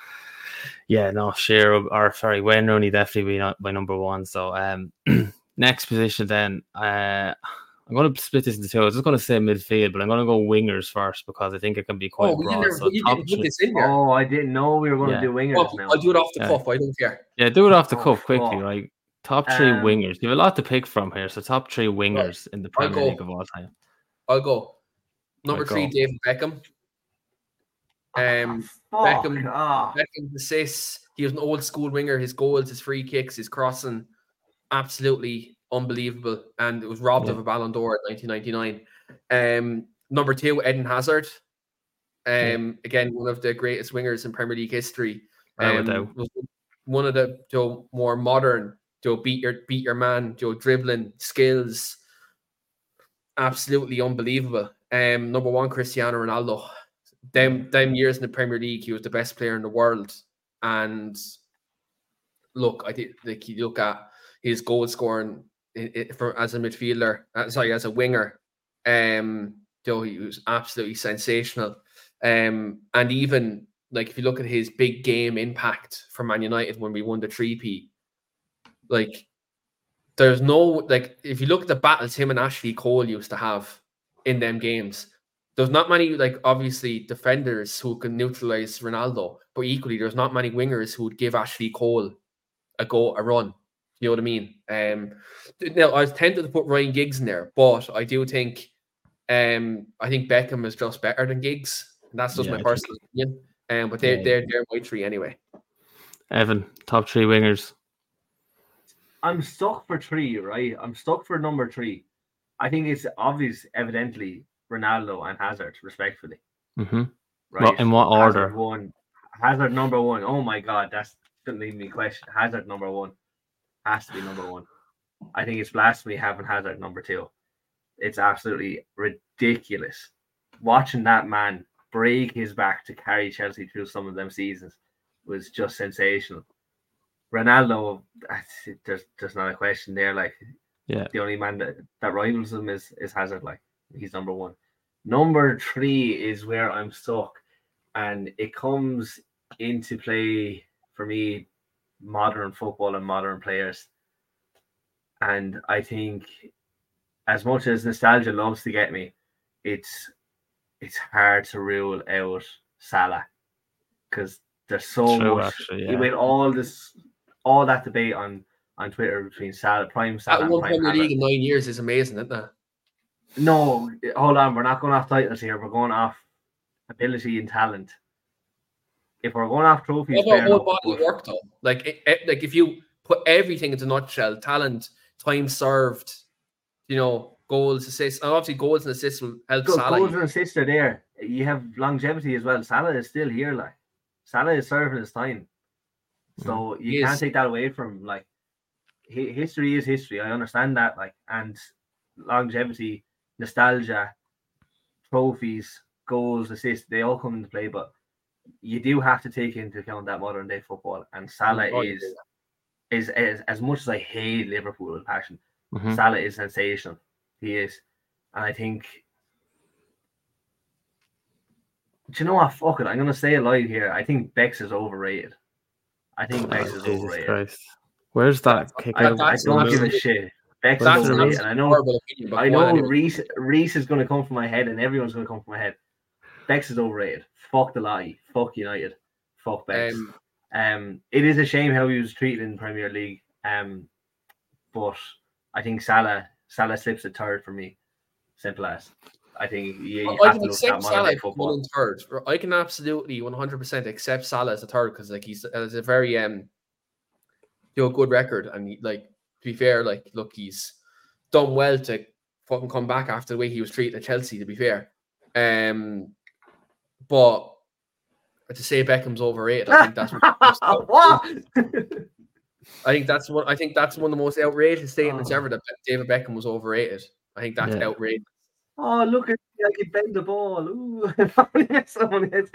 yeah, no, Shearer or sorry, Wayne Rooney definitely be not my number one. So um, next position then, uh, I'm going to split this into two. I was just going to say midfield, but I'm going to go wingers first because I think it can be quite Oh, broad. so top didn't put three- this in there. oh, I didn't know we were going Yeah. to do wingers Well, now. I'll do it off the Yeah. cuff. I don't care. Yeah, do it off the Oh, cuff quickly, fuck. right? Top three Um, wingers. You have a lot to pick from here. So top three wingers in the Premier. League of all time. I'll go. Number I'll three, go. David Beckham. Um, Fuck. Beckham- ah. Beckham's assists. He was an old school winger. His goals, his free kicks, his crossing, absolutely unbelievable. And it was robbed of Yeah. a Ballon d'Or in 1999. Um, number two, Eden Hazard. Um, again, one of the greatest wingers in Premier League history. Um, one of the Joe more modern Joe beat your beat your man Joe dribbling skills, absolutely unbelievable. Um, number one, Cristiano Ronaldo. Them them years in the Premier League, he was the best player in the world. And look, I think like you look at his goal scoring i- i- for as a midfielder, uh, sorry, as a winger. Um, Joe, he was absolutely sensational. Um, and even like if you look at his big game impact for Man United when we won the three P, like there's no like if you look at the battles him and Ashley Cole used to have in them games, there's not many like obviously defenders who can neutralize Ronaldo, but equally there's not many wingers who would give Ashley Cole a go a run. You know what I mean? Um now I was tempted to put Ryan Giggs in there, but I do think um I think Beckham is just better than Giggs. And that's just Yeah, my I think- personal opinion. Um but they're Yeah. they're they're my three anyway. Evan, top three wingers. I'm stuck for three, right? I'm stuck for number three. I think it's obvious, evidently, Ronaldo and Hazard, respectfully. hmm Right? Well, in what Hazard order? one, Hazard number one. Oh my god, that's shouldn't leave me question. Hazard number one has to be number one. I think it's blasphemy having Hazard number two. It's absolutely ridiculous. Watching that man break his back to carry Chelsea through some of them seasons was just sensational. Ronaldo, there's there's not a question there. Like, Yeah. the only man that, that rivals him is is Hazard. Like, he's number one. Number three is where I'm stuck, and it comes into play for me modern football and modern players. And I think, as much as nostalgia loves to get me, it's it's hard to rule out Salah because there's so True, much actually, yeah. with all this, all that debate on on Twitter between Salah, prime Salah, That and one prime Premier Hazard. League in nine years is amazing, isn't it? No, hold on. We're not going off titles here. We're going off ability and talent. If we're going off trophies, What about whole body of but work though? Like, it, it- like if you put everything into a nutshell, talent, time served, you know, goals, assists, and obviously goals and assists will help go- Salah. goals and assists are there. You have longevity as well. Salah is still here. Like Salah is serving his time, mm. so He you can't is. take that away from him. Like hi- history is history. I understand that, like, and longevity, nostalgia, trophies, goals, assists, they all come into play. But you do have to take into account that modern day football, and Salah Oh, is, is is as much as I hate Liverpool with passion. Mhm. Salah is sensational. He is, and I think. Do you know what? Fuck it. I'm gonna say it live here. I think Becks is overrated. I think Becks Oh, is Jesus overrated. Christ. Where's that kick I, out? I don't give a shit. Becks is That's That's an overrated, and I know horrible opinion, but I know. Reese Reese is going to come from my head, and everyone's going to come from my head. Becks is overrated. Fuck the lie. Fuck United. Fuck Becks. Um, Um, it is a shame how he was treated in the Premier League. Um, but I think Salah Salah slips a third for me. Simple as. I think you, you I have can to accept Salah one third. I can absolutely 100% accept Salah as a third because like he's has a very um, you know, good record and he, like to be fair, like look, he's done well to fucking come back after the way he was treated at Chelsea. To be fair, um, but to say Beckham's overrated, I think that's what, what? I think that's what I think that's one of the most outrageous statements Oh. ever that David Beckham was overrated. I think that's Yeah. outrageous. oh, look at me, I can bend the ball. Ooh. Someone hits. someone hits.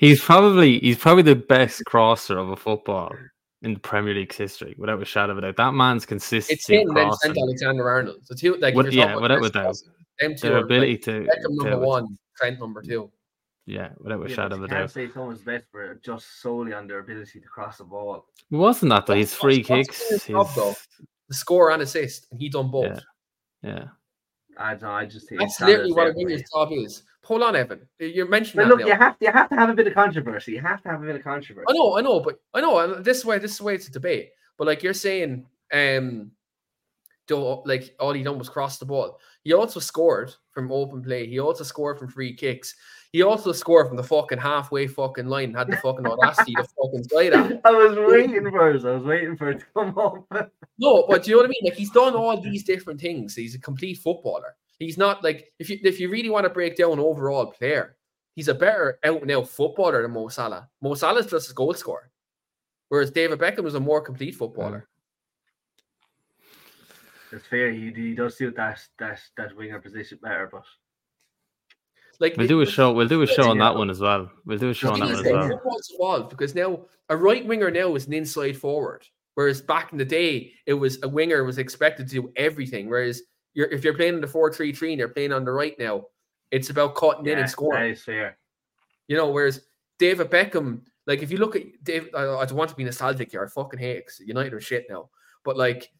He's probably he's probably the best crosser of a football in the Premier League's history, without a shadow of a doubt. That man's It's him of then crossing, Alexander Arnold. So two like if yeah, without a doubt. them two their are, like, ability to, Beckham number to- one, Trent number two. Yeah, without a Yeah, shadow but of you a can't say someone's best for just solely on their ability to cross the ball. It wasn't that though. What's- His free what's- what's kicks, his job, though? The score and assist, and he done both. Yeah. yeah. I don't know. I just think That's Salah's literally what a there for winger's me. job is. Hold on, Evan. You're mentioning But that look, now. you have to, you have to have a bit of controversy. You have to have a bit of controversy. I know, I know, but I know, and this way. this way it's a debate. But like you're saying, um, do like all he done was cross the ball. He also scored from open play. He also scored from free kicks. He also scored from the fucking halfway fucking line. Had the fucking audacity to fucking slide at. I was waiting for it. I was waiting for it to come up. No, but do you know what I mean? Like he's done all these different things. He's a complete footballer. He's not like if you if you really want to break down overall player, he's a better out and out footballer than Mo Salah. Mo Salah's just a goal scorer, whereas David Beckham is a more complete footballer. It's fair. He, he does suit that that that winger position better, but Like We'll do a show. We'll do a show on that one as well. We'll do a show on that one as well. football's evolved because now a right winger now is an inside forward, whereas back in the day it was a winger was expected to do everything. Whereas you're if you're playing in the four three three and you're playing on the right now, it's about cutting in and scoring. that is fair. You know, whereas David Beckham, like if you look at Dave, I, I don't want to be nostalgic here. I fucking hate it 'cause United are shit now. But like,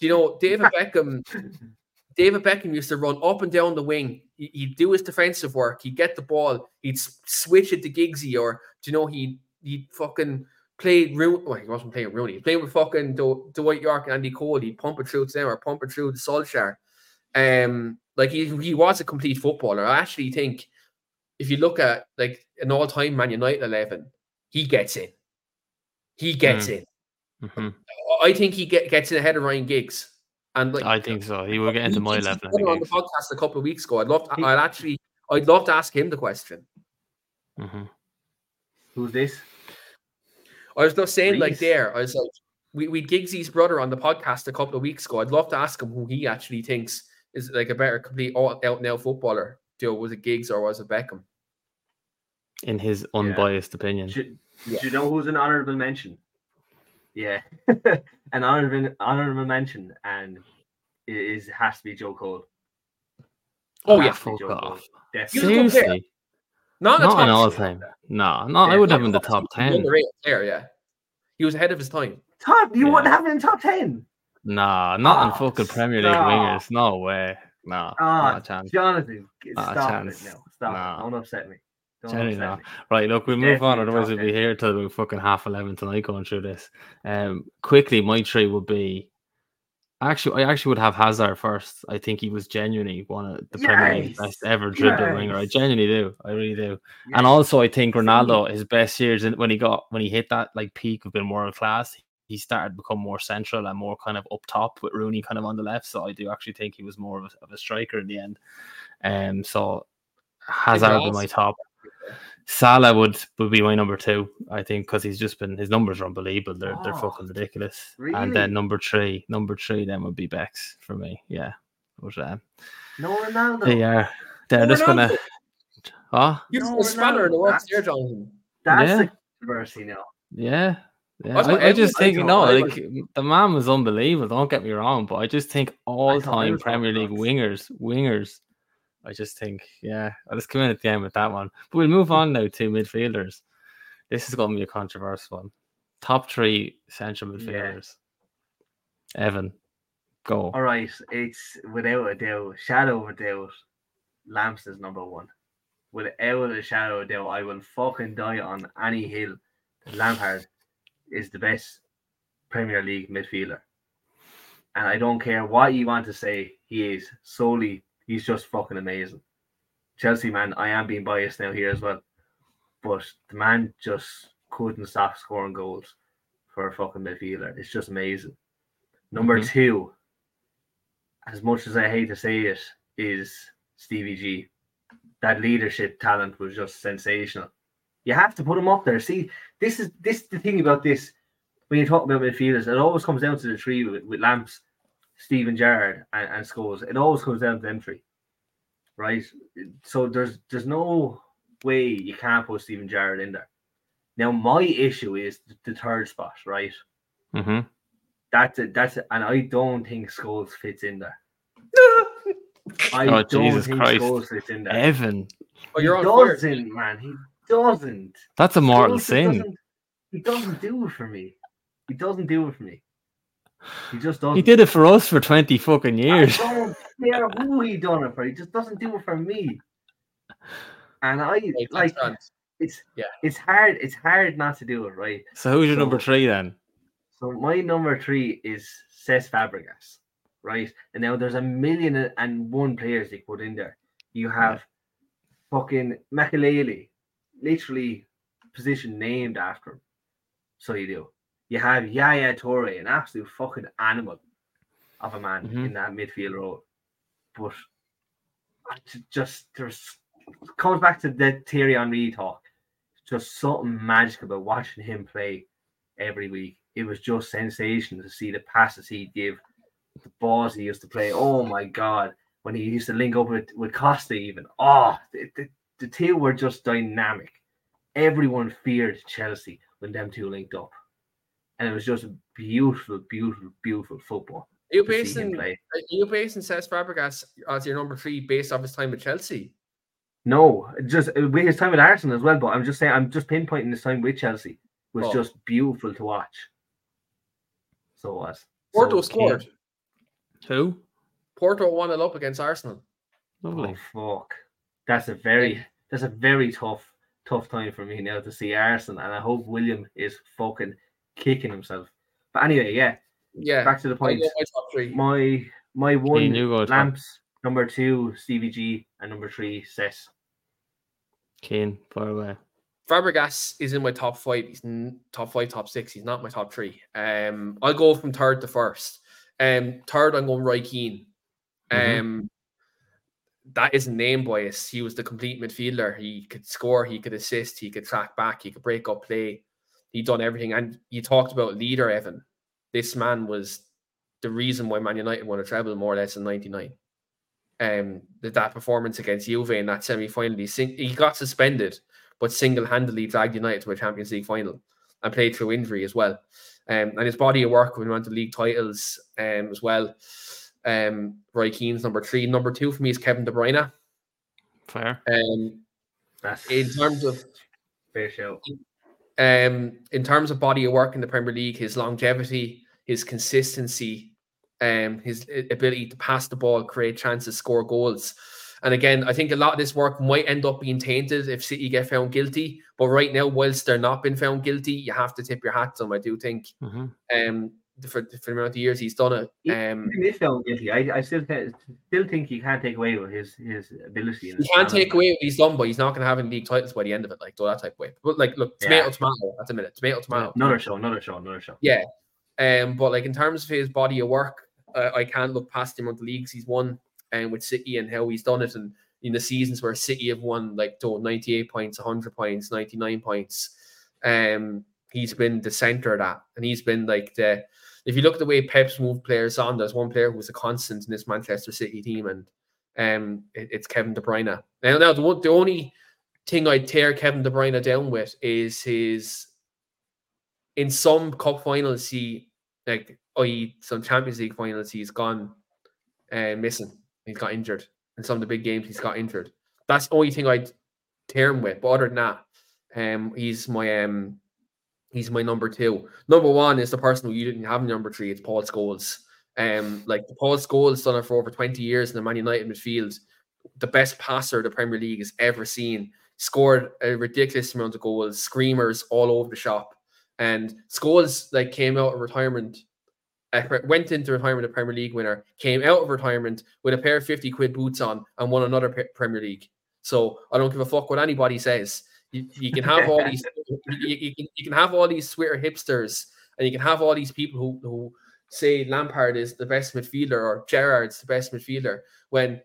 you know, David Beckham, David Beckham used to run up and down the wing. He, he'd do his defensive work. He'd get the ball. He'd switch it to Giggsy, or do you know he he fucking played Rooney. Well, he wasn't playing Rooney. He played with fucking Dw- Dwight Yorke and Andy Cole. He'd pump it through to them or pump it through to Solskjaer. Um, like he he was a complete footballer. I actually think if you look at like an all-time Man United eleven, he gets in. He gets in. Mhm. I think he get, gets in ahead of Ryan Giggs. And like I think so. He will get into my did eleven. I put it on the podcast a couple of weeks ago. I'd love. To, I'd actually. I'd love to ask him the question. Mhm. Who's this? I was just saying, like there, I was like, we we Giggsy's brother on the podcast a couple of weeks ago. I'd love to ask him who he actually thinks is like a better complete all out now footballer. Joe, was it Giggs or was it Beckham? In his unbiased opinion. Do, Yeah. do you know who's an honorable mention? Yeah, an honorable honorable mention, and it is has to be Joe Cole. Oh Ah, yeah, fuck Joe Cole. off. Definitely. He was a good player. Seriously, not, not an an all time. No, no, I would have him in the top ten. There, yeah, he was ahead of his time. Top, you Yeah. wouldn't have him in top ten. Nah, not in Ah, fucking Premier League stop. wingers. No way. No, Ah, not a chance. Jonathan, Not a stop chance. it now. Stop. Nah. Don't upset me. Don't Generally upset not. Right, look, we move on, otherwise we'll be here till about fucking half eleven tonight going through this. Um, quickly, my tree would be. Actually, I actually would have Hazard first. I think he was genuinely one of the Premier League's Yes. best ever dribbling winger. I genuinely do. I really do. Yeah. And also, I think Ronaldo, his best years when he got when he hit that like peak of being world class, he started to become more central and more kind of up top with Rooney kind of on the left. So I do actually think he was more of a, of a striker in the end. Um, so Hazard would be my top. Salah would would be my number two, I think, because he's just been his numbers are unbelievable. They're they're Oh, fucking ridiculous. And then number three, number three, then would be Becks for me. Yeah, but um, No Ronaldo. they are they're Oh, just gonna. Ronaldo. Oh Give No, a spanner in the Ronaldo, works that's- there, Jonathan. That's Yeah. the controversy now. yeah. Yeah, I I, I just everyone- I think no, I like the man was unbelievable. Don't get me wrong, but I just think all-time Premier League wingers, wingers. I just think, yeah, I'll just come in at the end with that one. But we'll move on now to midfielders. This is going to be a controversial one. Top three central Yeah. midfielders. Evan, go. All right, it's without a doubt, shadow of a doubt, Lamps is number one. Without a shadow of a doubt, I will fucking die on any hill. Lampard is the best Premier League midfielder, and I don't care what you want to say. He is solely. He's just fucking amazing. Chelsea man, I am being biased now here as well, but the man just couldn't stop scoring goals for a fucking midfielder. It's just amazing. Number Mhm. two, as much as I hate to say it, is Stevie G. That leadership talent was just sensational. You have to put him up there. See, this is this is the thing about this. When you talk about midfielders, it always comes down to the three with, with Lamps, Steven Gerrard, and, and Scholes. It always comes down to them three, right? So there's there's no way you can't put Steven Gerrard in there. Now my issue is the, the third spot, right? Mm-hmm. That's it. That's it. And I don't think Scholes fits in there. I Oh, don't Jesus think Christ. Scholes fits in there. Evan, Oh, you're on fire. doesn't, man. He doesn't. that's a mortal Scholes sin. doesn't- He doesn't do it for me. He doesn't do it for me. He just doesn't. He did it for us for 20 fucking years. I years. don't care who he done it for. He just doesn't do it for me. And I Right, like grand. it's Yeah. it's hard. It's hard not to do it, right? So who's your number three then? So my number three is Cesc Fabregas, right? And now there's a million and one players they put in there. You have fucking Makelele, literally position named after him. So you do. You have Yaya Toure, an absolute fucking animal of a man Mhm. in that midfield role. But just there's comes back to the Thierry Henry talk. Just something magic about watching him play every week. It was just sensational to see the passes he'd give, the balls he used to play. Oh my god, when he used to link up with, with Costa, even. Oh, the, the, the two were just dynamic. Everyone feared Chelsea when them two linked up. And it was just beautiful, beautiful, beautiful football. Are you to see him basing are you basing Cesc Fabregas as your number three based off his time with Chelsea? No, just uh, with his time with Arsenal as well. But I'm just saying, I'm just pinpointing his time with Chelsea was Oh. just beautiful to watch. So it was. Porto So, scored. Who? Porto won it up against Arsenal. Lovely. Oh fuck! That's a very that's a very tough tough time for me now to see Arsenal, and I hope William is fucking kicking himself. But anyway, yeah. Yeah. Back to the point. my top three. My my one Keane, you top. lamps number two Stevie G and number three Cesc. Kane, far away. Fabregas is in my top five. He's in top five, top six. He's not my top three. Um, I'll go from third to first. Um, third, I'm going Roy Keane. Um, Mhm. that isn't name bias. He was the complete midfielder. He could score, he could assist, he could track back, he could break up play. He done everything. And you talked about leader, Evan. This man was the reason why Man United won a treble more or less in '99. Um, that that performance against Juve in that semi-final, he, sing- he got suspended, but single-handedly dragged United to a Champions League final and played through injury as well. Um, and his body of work when he went to league titles um, as well. Um, Roy Keane's number three. Number two for me is Kevin De Bruyne. Fair. Um, That's in terms of fair show. Um, in terms of body of work in the Premier League, his longevity, his consistency, um, his ability to pass the ball, create chances, score goals. And again, I think a lot of this work might end up being tainted if City get found guilty. But right now, whilst they're not been found guilty, you have to tip your hat to him. I do think hmm um, for, for the amount of years he's done it. Um, Even if guilty, I, I still th- still think he can't take away with his his ability. you can't take away what he's done, but he's not going to have any league titles by the end of it, like though that type of way. But like, look, tomato, Yeah. tomato. That's a minute. Tomato, tomato. Another show, another show, another show. Yeah. Um, but like in terms of his body of work, uh, I can't look past him on the leagues he's won and with City and how he's done it and in the seasons where City have won like 98 points, 100 points, 99 points. Um, he's been the center of that, and he's been like the. If you look at the way Pep's moved players on, there's one player who's a constant in this Manchester City team, and um, it, it's Kevin De Bruyne. Now, now the, the only thing I'd tear Kevin De Bruyne down with is his. In some cup finals, he like, i.e., some Champions League finals, he's gone uh, missing. He's got injured. In some of the big games, he's got injured. That's the only thing I'd tear him with. But other than that, um, he's my um, he's my number two. Number one is the person who you didn't have number three. It's Paul Scholes. Um, like Paul Scholes done it for over 20 years in the Man United midfield. The best passer the Premier League has ever seen. Scored a ridiculous amount of goals, screamers all over the shop. And Scholes like came out of retirement, uh, went into retirement a Premier League winner, came out of retirement with a pair of 50 quid boots on and won another Premier League. So I don't give a fuck what anybody says. You, you can have all these you, you, can, you can have all these Twitter hipsters and you can have all these people who, who say Lampard is the best midfielder or Gerrard's the best midfielder when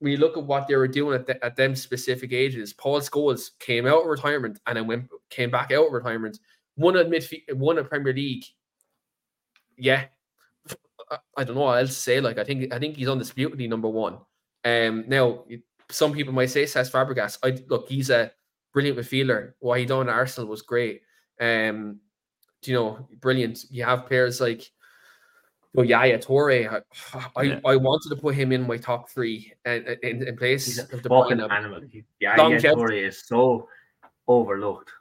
we look at what they were doing at, the, at them specific ages, Paul Scholes came out of retirement and then went came back out of retirement, won a midfield, won a Premier League. Yeah, I don't know what else to say. Like I think I think he's undisputedly number one. Um, now some people might say Cesc Fabregas. I look, he's a brilliant midfielder. What he done at Arsenal was great. Um, you know, brilliant. You have players like Oh, Yaya Toure, I, I, yeah. I, wanted to put him in my top three and in, in, place He's a fucking animal. Yaya Toure is so overlooked.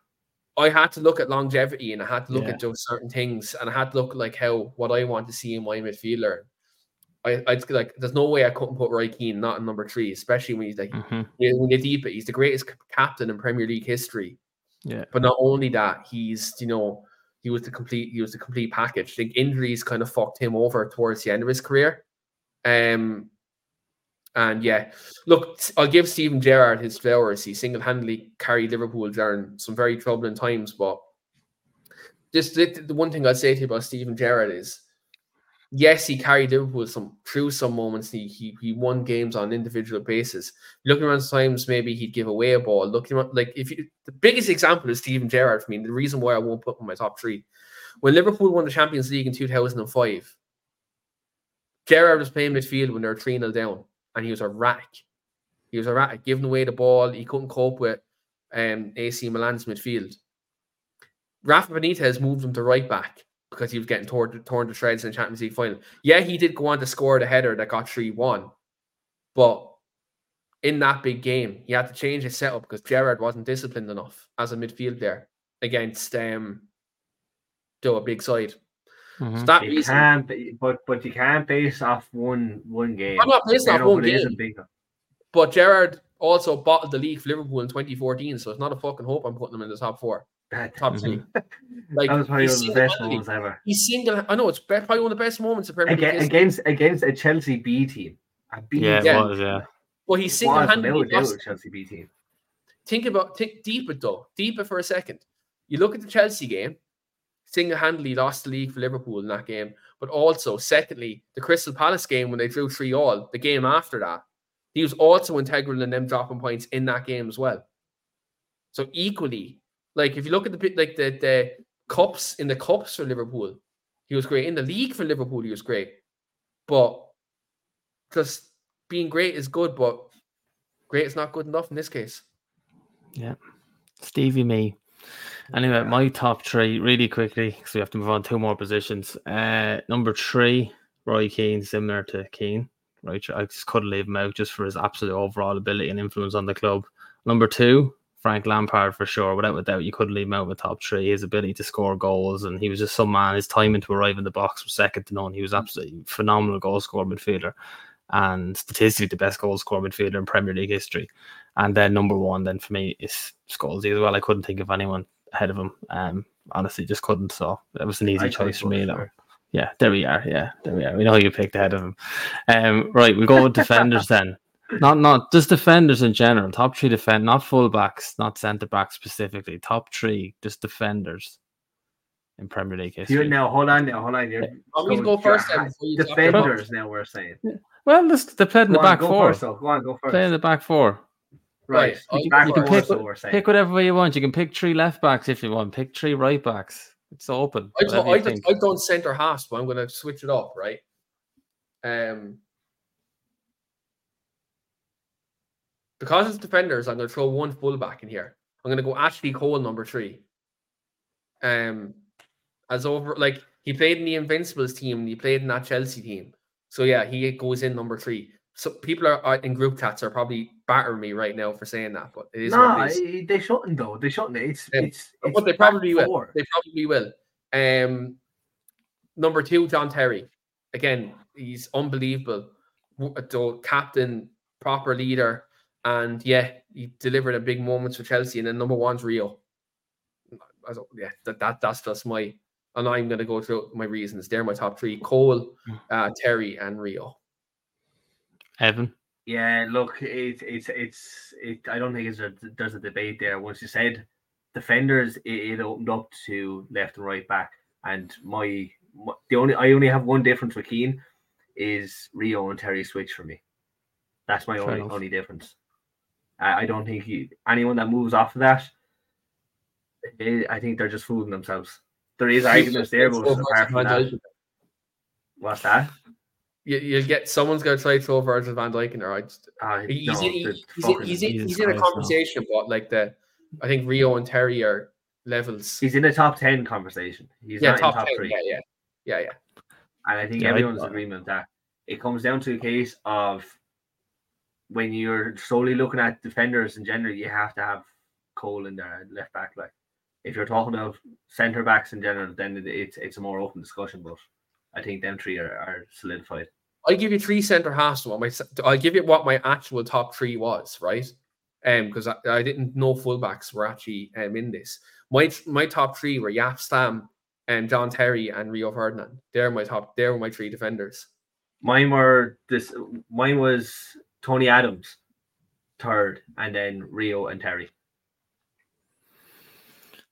I had to look at longevity and I had to look yeah. at those certain things and I had to look like how what I want to see in my midfielder. I I like there's no way I couldn't put Roy Keane not in number three, especially when he's like mm-hmm. when you deep it, he's the greatest captain in Premier League history. Yeah. But not only that, he's you know he was the complete he was the complete package. I think injuries kind of fucked him over towards the end of his career. Um, and yeah, look, I'll give Steven Gerrard his flowers. He single handedly carried Liverpool during some very troubling times. But just the, the one thing I'd say to you about Steven Gerrard is yes, he carried Liverpool some through some moments. He he, he won games on individual basis. Looking around times, maybe he'd give away a ball. Looking around, like if you, the biggest example is Steven Gerrard for me. The reason why I won't put him in my top three. When Liverpool won the Champions League in 2005, Gerrard was playing midfield when they were 3 0 down, and he was a rack. He was a rack, giving away the ball. He couldn't cope with um, AC Milan's midfield. Rafa Benitez moved him to right back because he was getting torn, torn to shreds in the Champions League final. Yeah, he did go on to score the header that got 3 1. But in that big game, he had to change his setup because Gerrard wasn't disciplined enough as a midfield there against um do a big side. Mm-hmm. So that you reason, can't, but but you can't base off one one game. I'm not basing off one game. But Gerrard also bottled the league for Liverpool in 2014, so it's not a fucking hope I'm putting him in the top four. Top 3 mm-hmm. Like that was probably one of the best moments ever. He's single. I know it's probably one of the best moments of Premier League against against a Chelsea B team. A B yeah, team. it was. Yeah. Well, he's single-handedly lost. Chelsea B team. Think about think deep it though. Deep it for a second. You look at the Chelsea game. Single-handedly lost the league for Liverpool in that game, but also secondly the Crystal Palace game when they drew three all. The game after that, he was also integral in them dropping points in that game as well. So equally, like if you look at the like the the cups in the cups for Liverpool, he was great. In the league for Liverpool, he was great. But just being great is good, but great is not good enough in this case. Yeah. Stevie me. Anyway, my top three really quickly because we have to move on two more positions. Uh, number three, Roy Keane, similar to Keane. Right, I just couldn't leave him out just for his absolute overall ability and influence on the club. Number two, Frank Lampard for sure. Without a doubt, you couldn't leave him out of the top three. His ability to score goals, and he was just some man. His timing to arrive in the box was second to none. He was absolutely phenomenal goal scorer midfielder, and statistically the best goal scorer midfielder in Premier League history. And then number one, then for me is Scholesy as well. I couldn't think of anyone ahead of him. Um, honestly, just couldn't. So that was an easy I choice for me. Sure. Yeah, there we are. Yeah, there we are. We know you picked ahead of him. Um, right, we go with defenders then. Not not just defenders in general. Top three defend, not fullbacks, not centre backs specifically. Top three, just defenders in Premier League history. You now hold on now, hold on. You're, I'm going to go first. defenders now. We're saying. Well, this, they played in the on, back go four. First, though. Go on, go first. Play in the back four. right. Right, Back you can pick- so. Pick whatever way you want. You can pick three left backs if you want. Pick three right backs. It's open. I whatever I you think. I've done centre halves, but I'm going to switch it up, right? Um, because it's defenders, I'm going to throw one fullback in here. I'm going to go Ashley Cole, number three. Um, as over like he played in the Invincibles team, he played in that Chelsea team. So yeah, he goes in number three. So people are are in group chats are probably battering me right now for saying that, but it is No, what it is. They shouldn't though. They shouldn't. It's it's, it's but they probably will. four. They probably will. Um, number two, John Terry. Again, he's unbelievable. The captain, proper leader, and yeah, he delivered a big moments for Chelsea. And then number one's Rio. I yeah, that, that that's just my. And I'm going to go through my reasons. They're my top three: Cole, uh, Terry, and Rio. Evan. Yeah, look, it's it's it's it. I don't think it's a, there's a debate there. Once you said defenders, it, it opened up to left and right back, and my, my the only I only have one difference with Keane is Rio and Terry switch for me. That's my Fair only enough. only difference. I, I don't think he, anyone that moves off of that, eh, I think they're just fooling themselves. There is arguments there, but apart from that, what's that? You, you get someone's going to try to throw Virgil van Dijk in there. I just, Uh, He's, no, in, he's, in, he's, in, he's in a Christ, no. conversation, but like the, I think Rio and Terry are levels. he's in the top ten conversation. He's yeah, not top, in top 10, three. Yeah, yeah, yeah, yeah. And I think Yeah, everyone's in agreement that. It comes down to a case of when you're solely looking at defenders in general, you have to have Cole in there, left back. Like if you're talking of centre backs in general, then it's it's a more open discussion. But I think them three are, are solidified. I'll give you three centre halves. What my I'll give you what my actual top three was, right? Um, because I, I didn't know fullbacks were actually um in this. My my top three were Jaap Stam, and John Terry, and Rio Ferdinand. They're my top. They were my three defenders. Mine were this. Mine was Tony Adams, third, and then Rio and Terry.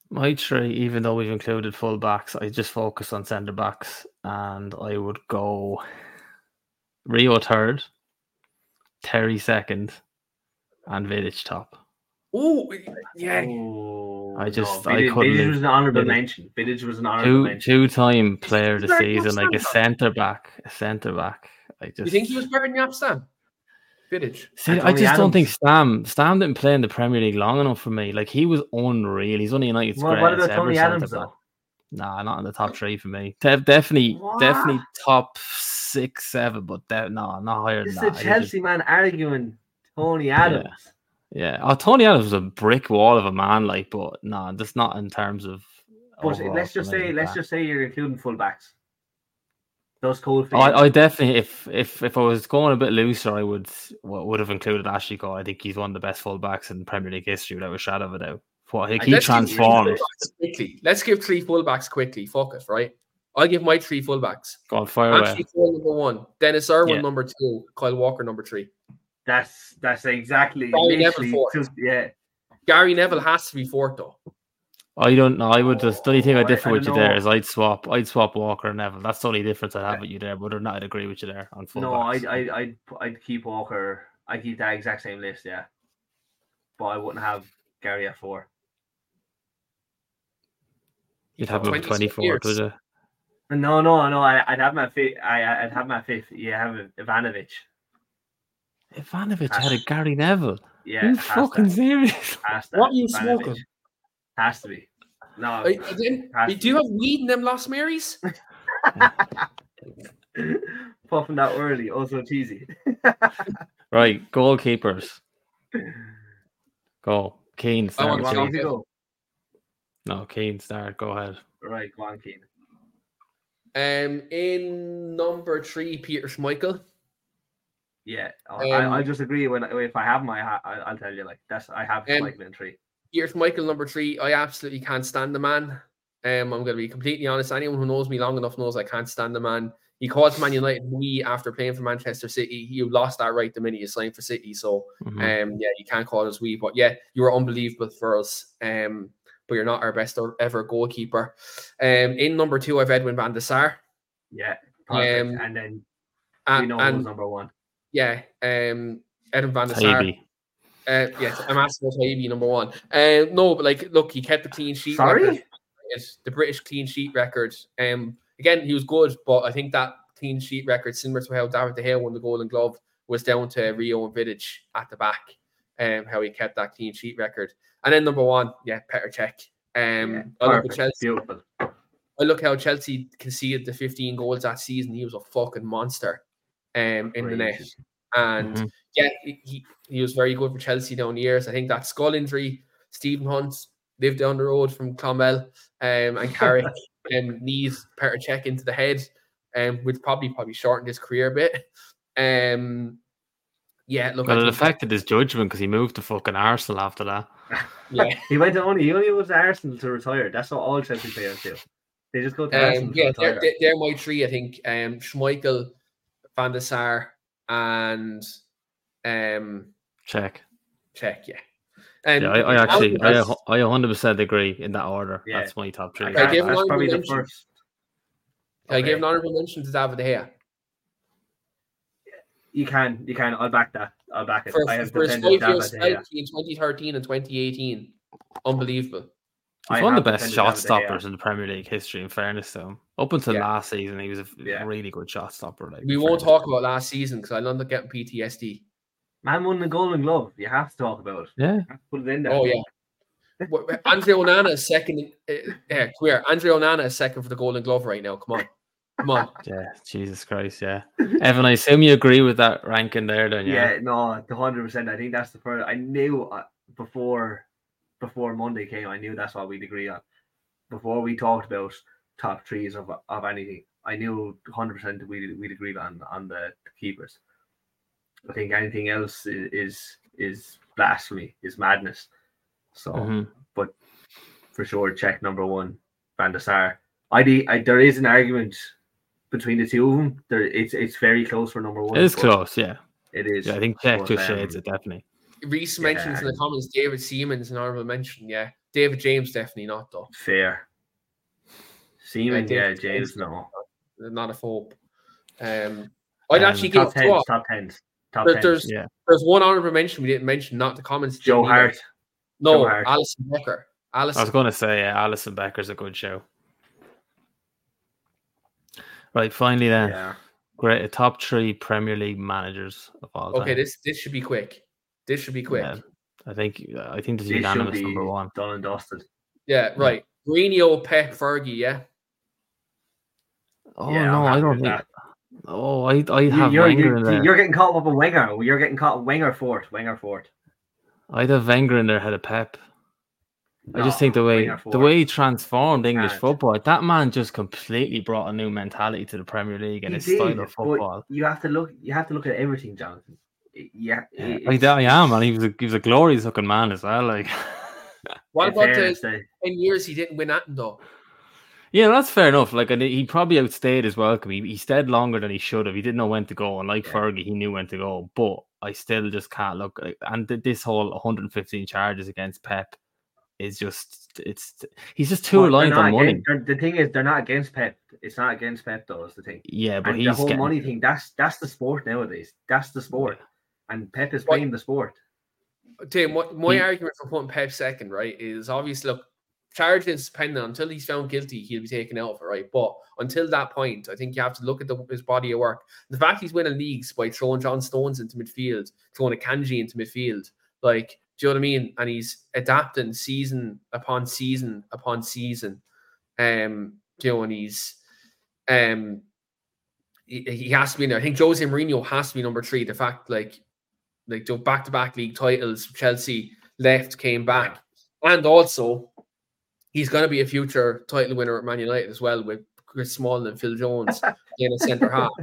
My three, even though we've included full backs, I just focus on centre backs and I would go Rio third, Terry second, and Vidic top. Oh yeah, Oh, I just- no, I Vidic, couldn't Vidic was an honourable mention. Vidic was an honourable Two mention. two time player of the season, like a centre back. A centre back. I just you think he was better than Jaap See, I just don't think Adams. Stam Stam didn't play in the Premier League long enough for me. Like he was unreal. He's only United's Well, what greatest about Tony Adams though? Nah, not in the top three for me. De- definitely, What? definitely top six, seven, but de- no, not higher This than is that. a He Chelsea just- man arguing Tony Adams. yeah. Oh, Tony Adams was a brick wall of a man, like, but no, that's not in terms of. But let's just say, let's back. just say you're including fullbacks. Those cold Oh, I, I definitely, if if if I was going a bit looser, I would w- would have included Ashley Cole. I think he's one of the best fullbacks in Premier League history, without a shadow of a doubt. What he, I he transformed. Quickly. Let's give three fullbacks quickly. Fuck it, right? I'll give my three fullbacks. Go on, fire away. Ashley Cole number one, Denis Irwin Yeah. number two, Kyle Walker number three. That's that's exactly Gary Neville fourth. just- yeah. Gary Neville has to be fourth though. I don't know. I would just the oh, only thing Oh, I I- differ I with you don't know. is I'd swap I'd swap Walker and Neville. That's the only difference I have with you there. But other than that, I'd agree with you there on full No, I I I'd, I'd keep Walker. I would keep that exact same list, yeah. But I wouldn't have Gary at four. You'd have him at twenty four, would you? No, no, no. I, I'd have my fifth. I I'd have my fifth. You have Ivanovic. Ivanovic had a Gary Neville. Yeah, you fucking to, serious? has What are you Ivanovic. smoking? Has to be. No, I- I didn't- has do you have weed in them Lost Marys? puffing that early. Also cheesy. Right, goalkeepers. Go. Keane I want start. to with go. No, Keane start. Go ahead. Right, go on, Keane. Um, in number three, Peter Schmeichel. Yeah, I, Um, I, I just agree. When if I have my, I, I'll tell you. Like that's I have Um, Schmeichel in three. Peter Schmeichel number three. I absolutely can't stand the man. Um, I'm going to be completely honest. Anyone who knows me long enough knows I can't stand the man. He calls Man United we after playing for Manchester City. You lost that right the minute you signed for City. So, Mhm. um, yeah, you can't call us we. But yeah, you were unbelievable for us. Um, but you're not our best ever goalkeeper. Um, in number two, I've Edwin van der Sar. Yeah, perfect. Um, and then And, we know and who's number one. Yeah, um, Edwin van der Sar. Taibbi. Uh, yes, I'm asking about Taibbi number one. Uh, no, but like, look, he kept the clean sheet. Sorry? record. The British clean sheet record. Um, again, he was good, but I think that clean sheet record, similar to how David De Gea won the Golden Glove, was down to Rio and Vidic at the back. Um, how he kept that clean sheet record. And then number one, yeah, Petr Cech. Um, Yeah, I look at Chelsea. Beautiful. I look how Chelsea conceded the 15 goals that season. He was a fucking monster um, in the net. Crazy. And Mhm. Yeah, he, he- he was very good for Chelsea down the years. I think that skull injury, Stephen Hunt lived down the road from Clonmel um, and Carrick and knees Petr Cech into the head, um, which probably probably shortened his career a bit. Um, yeah, look, I Well, it think- affected his judgment because he moved to fucking Arsenal after that. yeah, He went to only he only went to Arsenal to retire. That's what all Chelsea players do. They just go to Arsenal um, to yeah, they're, they're, they're my three. I think um, Schmeichel, Van der Sar, and um, Cech. Cech. Yeah, um, Yeah, I, I actually, I, I 100% agree in that order. Yeah. That's my top three. Like, I that- give that's one probably the first. Can I give an honorable mention to David De Gea You can, you can. I'll back that. I'll back it. for, I have for his defended five year David De Gea. in 2013 and 2018. Unbelievable. He's I one of the best shot David De Gea. stoppers in the Premier League history, in fairness to him. Up until Yeah. last season, he was a Yeah. really good shot stopper. Like, We won't fairness. talk about last season because I'll end up getting PTSD. Man won the Golden Glove. You have to talk about it. Yeah. Have to Put it in there. Oh yeah. Wh- wh- Andre Onana is second. in- Uh, yeah, queer. Andre Onana is second for the Golden Glove right now. Come on, come on. Yeah, Jesus Christ, yeah. Evan, I assume you agree with that ranking there, don't you? Yeah, no, hundred percent. I think that's the first. I knew uh, before before Monday came. I knew that's what we'd agree on. Before we talked about top trees of of anything, I knew hundred percent we we'd agree on on the keepers. I think anything else is is, is blasphemy, is madness. So Mhm. for sure, Cech number one, Van der Sar. I, de- I there is an argument between the two of them. There, it's it's very close for number one. It is close, yeah. It is. Yeah, I think Cech but, just shades um, it, definitely. Reese mentions in the comments David Seaman's an honorable mention. Yeah, David James definitely not though. Fair. Seaman, think yeah, it's- James, no. Not a hope. Um, I'd Um, actually give Top tens, top tens, top there- tens. there's Yeah. there's one honorable mention we didn't mention, not the comments. Joe either. Hart. No, Joe Hart. Alisson Becker. I was going to say, yeah, Alisson Becker's a good show. Right, finally then, Yeah. great top three Premier League managers of all time. Okay, this this should be quick. This should be quick. Yeah, I think I think this is This should unanimous be number one. done and dusted. Yeah, right. Mourinho, Pep, Fergie. Yeah. Oh Yeah, no, I don't think. that. Oh, I I You- have You're, Wenger you're, in there. you're getting caught up a winger. You're getting caught Wenger fourth. Wenger fourth. I'd have Wenger in there ahead of Pep. I just think the way the way he transformed English Can't. football, that man just completely brought a new mentality to the Premier League and He his did, style of football. You have to look. You have to look at everything, Jonathan. Yeah, Yeah, I, I am, and he was a, he was a glorious looking man as well. Like, What about the fairness, ten years he didn't win at though? Yeah, that's fair enough. Like, and he probably outstayed his welcome. He, he stayed longer than he should have. He didn't know when to go, and like Yeah. Fergie, he knew when to go. But I still just can't look. And this whole 115 charges against Pep is just it's he's just too but they're reliant on money. against- they're- The thing is, they're not against Pep. It's not against Pep, though. Is the thing. Yeah, but and he's the whole getting, money thing. That's that's the sport nowadays. That's the sport, and Pep is But- playing the sport. Tim, my, my He- argument for putting Pep second, right, is obviously look, charges pending until he's found guilty, he'll be taken out of it, right? But until that point, I think you have to look at the, his body of work. The fact he's winning leagues by throwing John Stones into midfield, throwing Akanji into midfield, like, do you know what I mean? And he's adapting season upon season upon season. Um, you know, and he's um he, he has to be in there. I think Jose Mourinho has to be number three. The fact, like, like the back-to-back league titles, Chelsea left, came back, and also he's going to be a future title winner at Man United as well with Chris Smalling and Phil Jones in a centre half.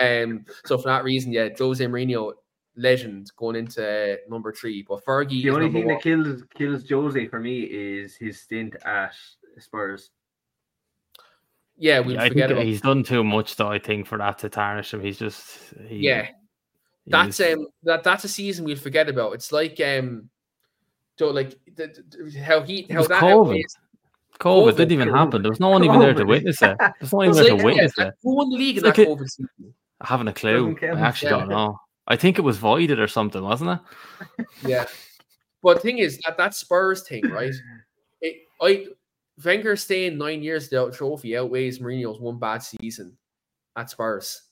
Um, so for that reason, yeah, Jose Mourinho, legend, going into uh, number three. But Fergie, The is only thing one. that kills kills Jose for me is his stint at Spurs. yeah, we Yeah, I forget think about. he's done too much, though. I think for that to tarnish him, he's just he, Yeah, that's um that that's a season we'll forget about. It's like um, so like the, the- how he how that COVID. outweighs- COVID COVID, didn't even COVID. happen. There was no one even there to witness it. There's no one even there to witness it. who won the league in that COVID season? I haven't a clue. I actually don't know. I think it was voided or something, wasn't it? Yeah. But the thing is that that Spurs thing, right? It, I Wenger staying nine years without trophy outweighs Mourinho's one bad season at Spurs.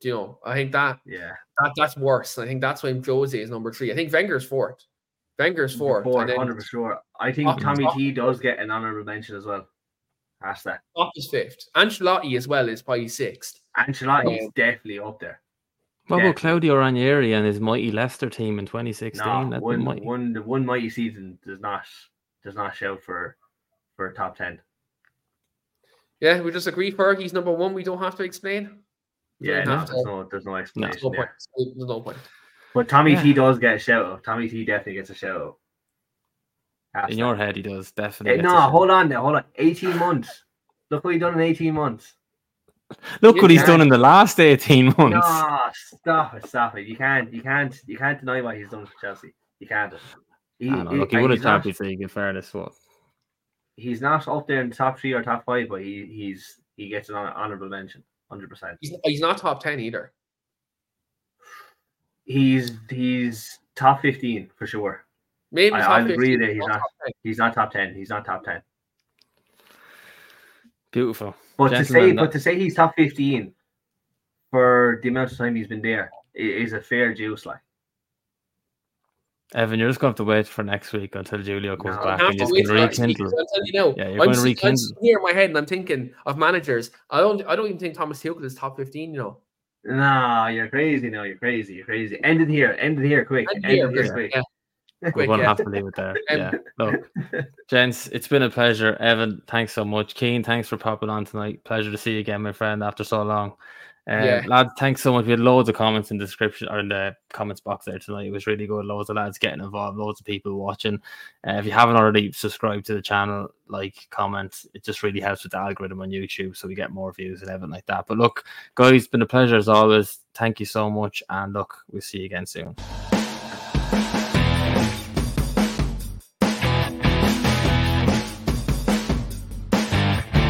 Do you know? I think that Yeah. that that's worse. I think that's why Jose is number three. I think Wenger's fourth. Wenger's fourth. Four, and then hundred percent sure. I think Top- Tommy top- T does get an honorable mention as well. That's that. Klopp is fifth. Ancelotti as well is probably sixth. Ancelotti's Yeah. definitely up there. What Yeah. about Claudio Ranieri and his mighty Leicester team in 2016? No, That's one, mighty. one, the one mighty season does not does not shout for for top ten. Yeah, we just agree Fergie's number one. We don't have to explain. Yeah, Don't no, to. there's no there's no There's explanation no point. there. There's no point. But Tommy Yeah. T does get a shout out. Tommy T definitely gets a shout out. That's In your head, he does definitely. gets no, hold on there, hold on. 18 months. Look what he done in 18 months. Look You what he's can't- done in the last 18 months. No, stop it, stop it. You can't, you can't, you can't deny what he's done for Chelsea. You can't. He, I know, he- look, he like, won a he's not- Champions League in fairness. What? He's not up there in the top three or top five, but he, he's he gets an hon- honorable mention, hundred percent. He's, he's not top ten either. He's he's top 15 for sure. Maybe I- top I'll 15, agree that he's not- top 10. He's not top 10. He's not top 10. Beautiful. But to say, that- but to say he's top 15 for the amount of time he's been there is a fair juice. Like, Evan, you're just going to have to wait for next week until Julio comes No. back I have and to you wait can for rekindle. I'll tell you now, Yeah, you're I'm, going to sit- I'm rekindle. here in my head and I'm thinking of managers. I don't I don't even think Thomas Tuchel is top 15, you know. Nah, you're crazy. No, you're crazy. You're crazy. End it here. End it here quick. And End here, it here yeah, quick. yeah. We're Quick, going to yeah. have to leave it there. Yeah. Look, gents, it's been a pleasure. Evan, thanks so much. Keane, thanks for popping on tonight. Pleasure to see you again, my friend, after so long. Uh, Yeah. lads, thanks so much. We had loads of comments in the description or in the comments box there tonight. It was really good. Loads of lads getting involved, loads of people watching. Uh, if you haven't already subscribed to the channel, like, comment, it just really helps with the algorithm on YouTube so we get more views and everything like that. But look, guys, it's been a pleasure as always. Thank you so much. And look, we'll see you again soon.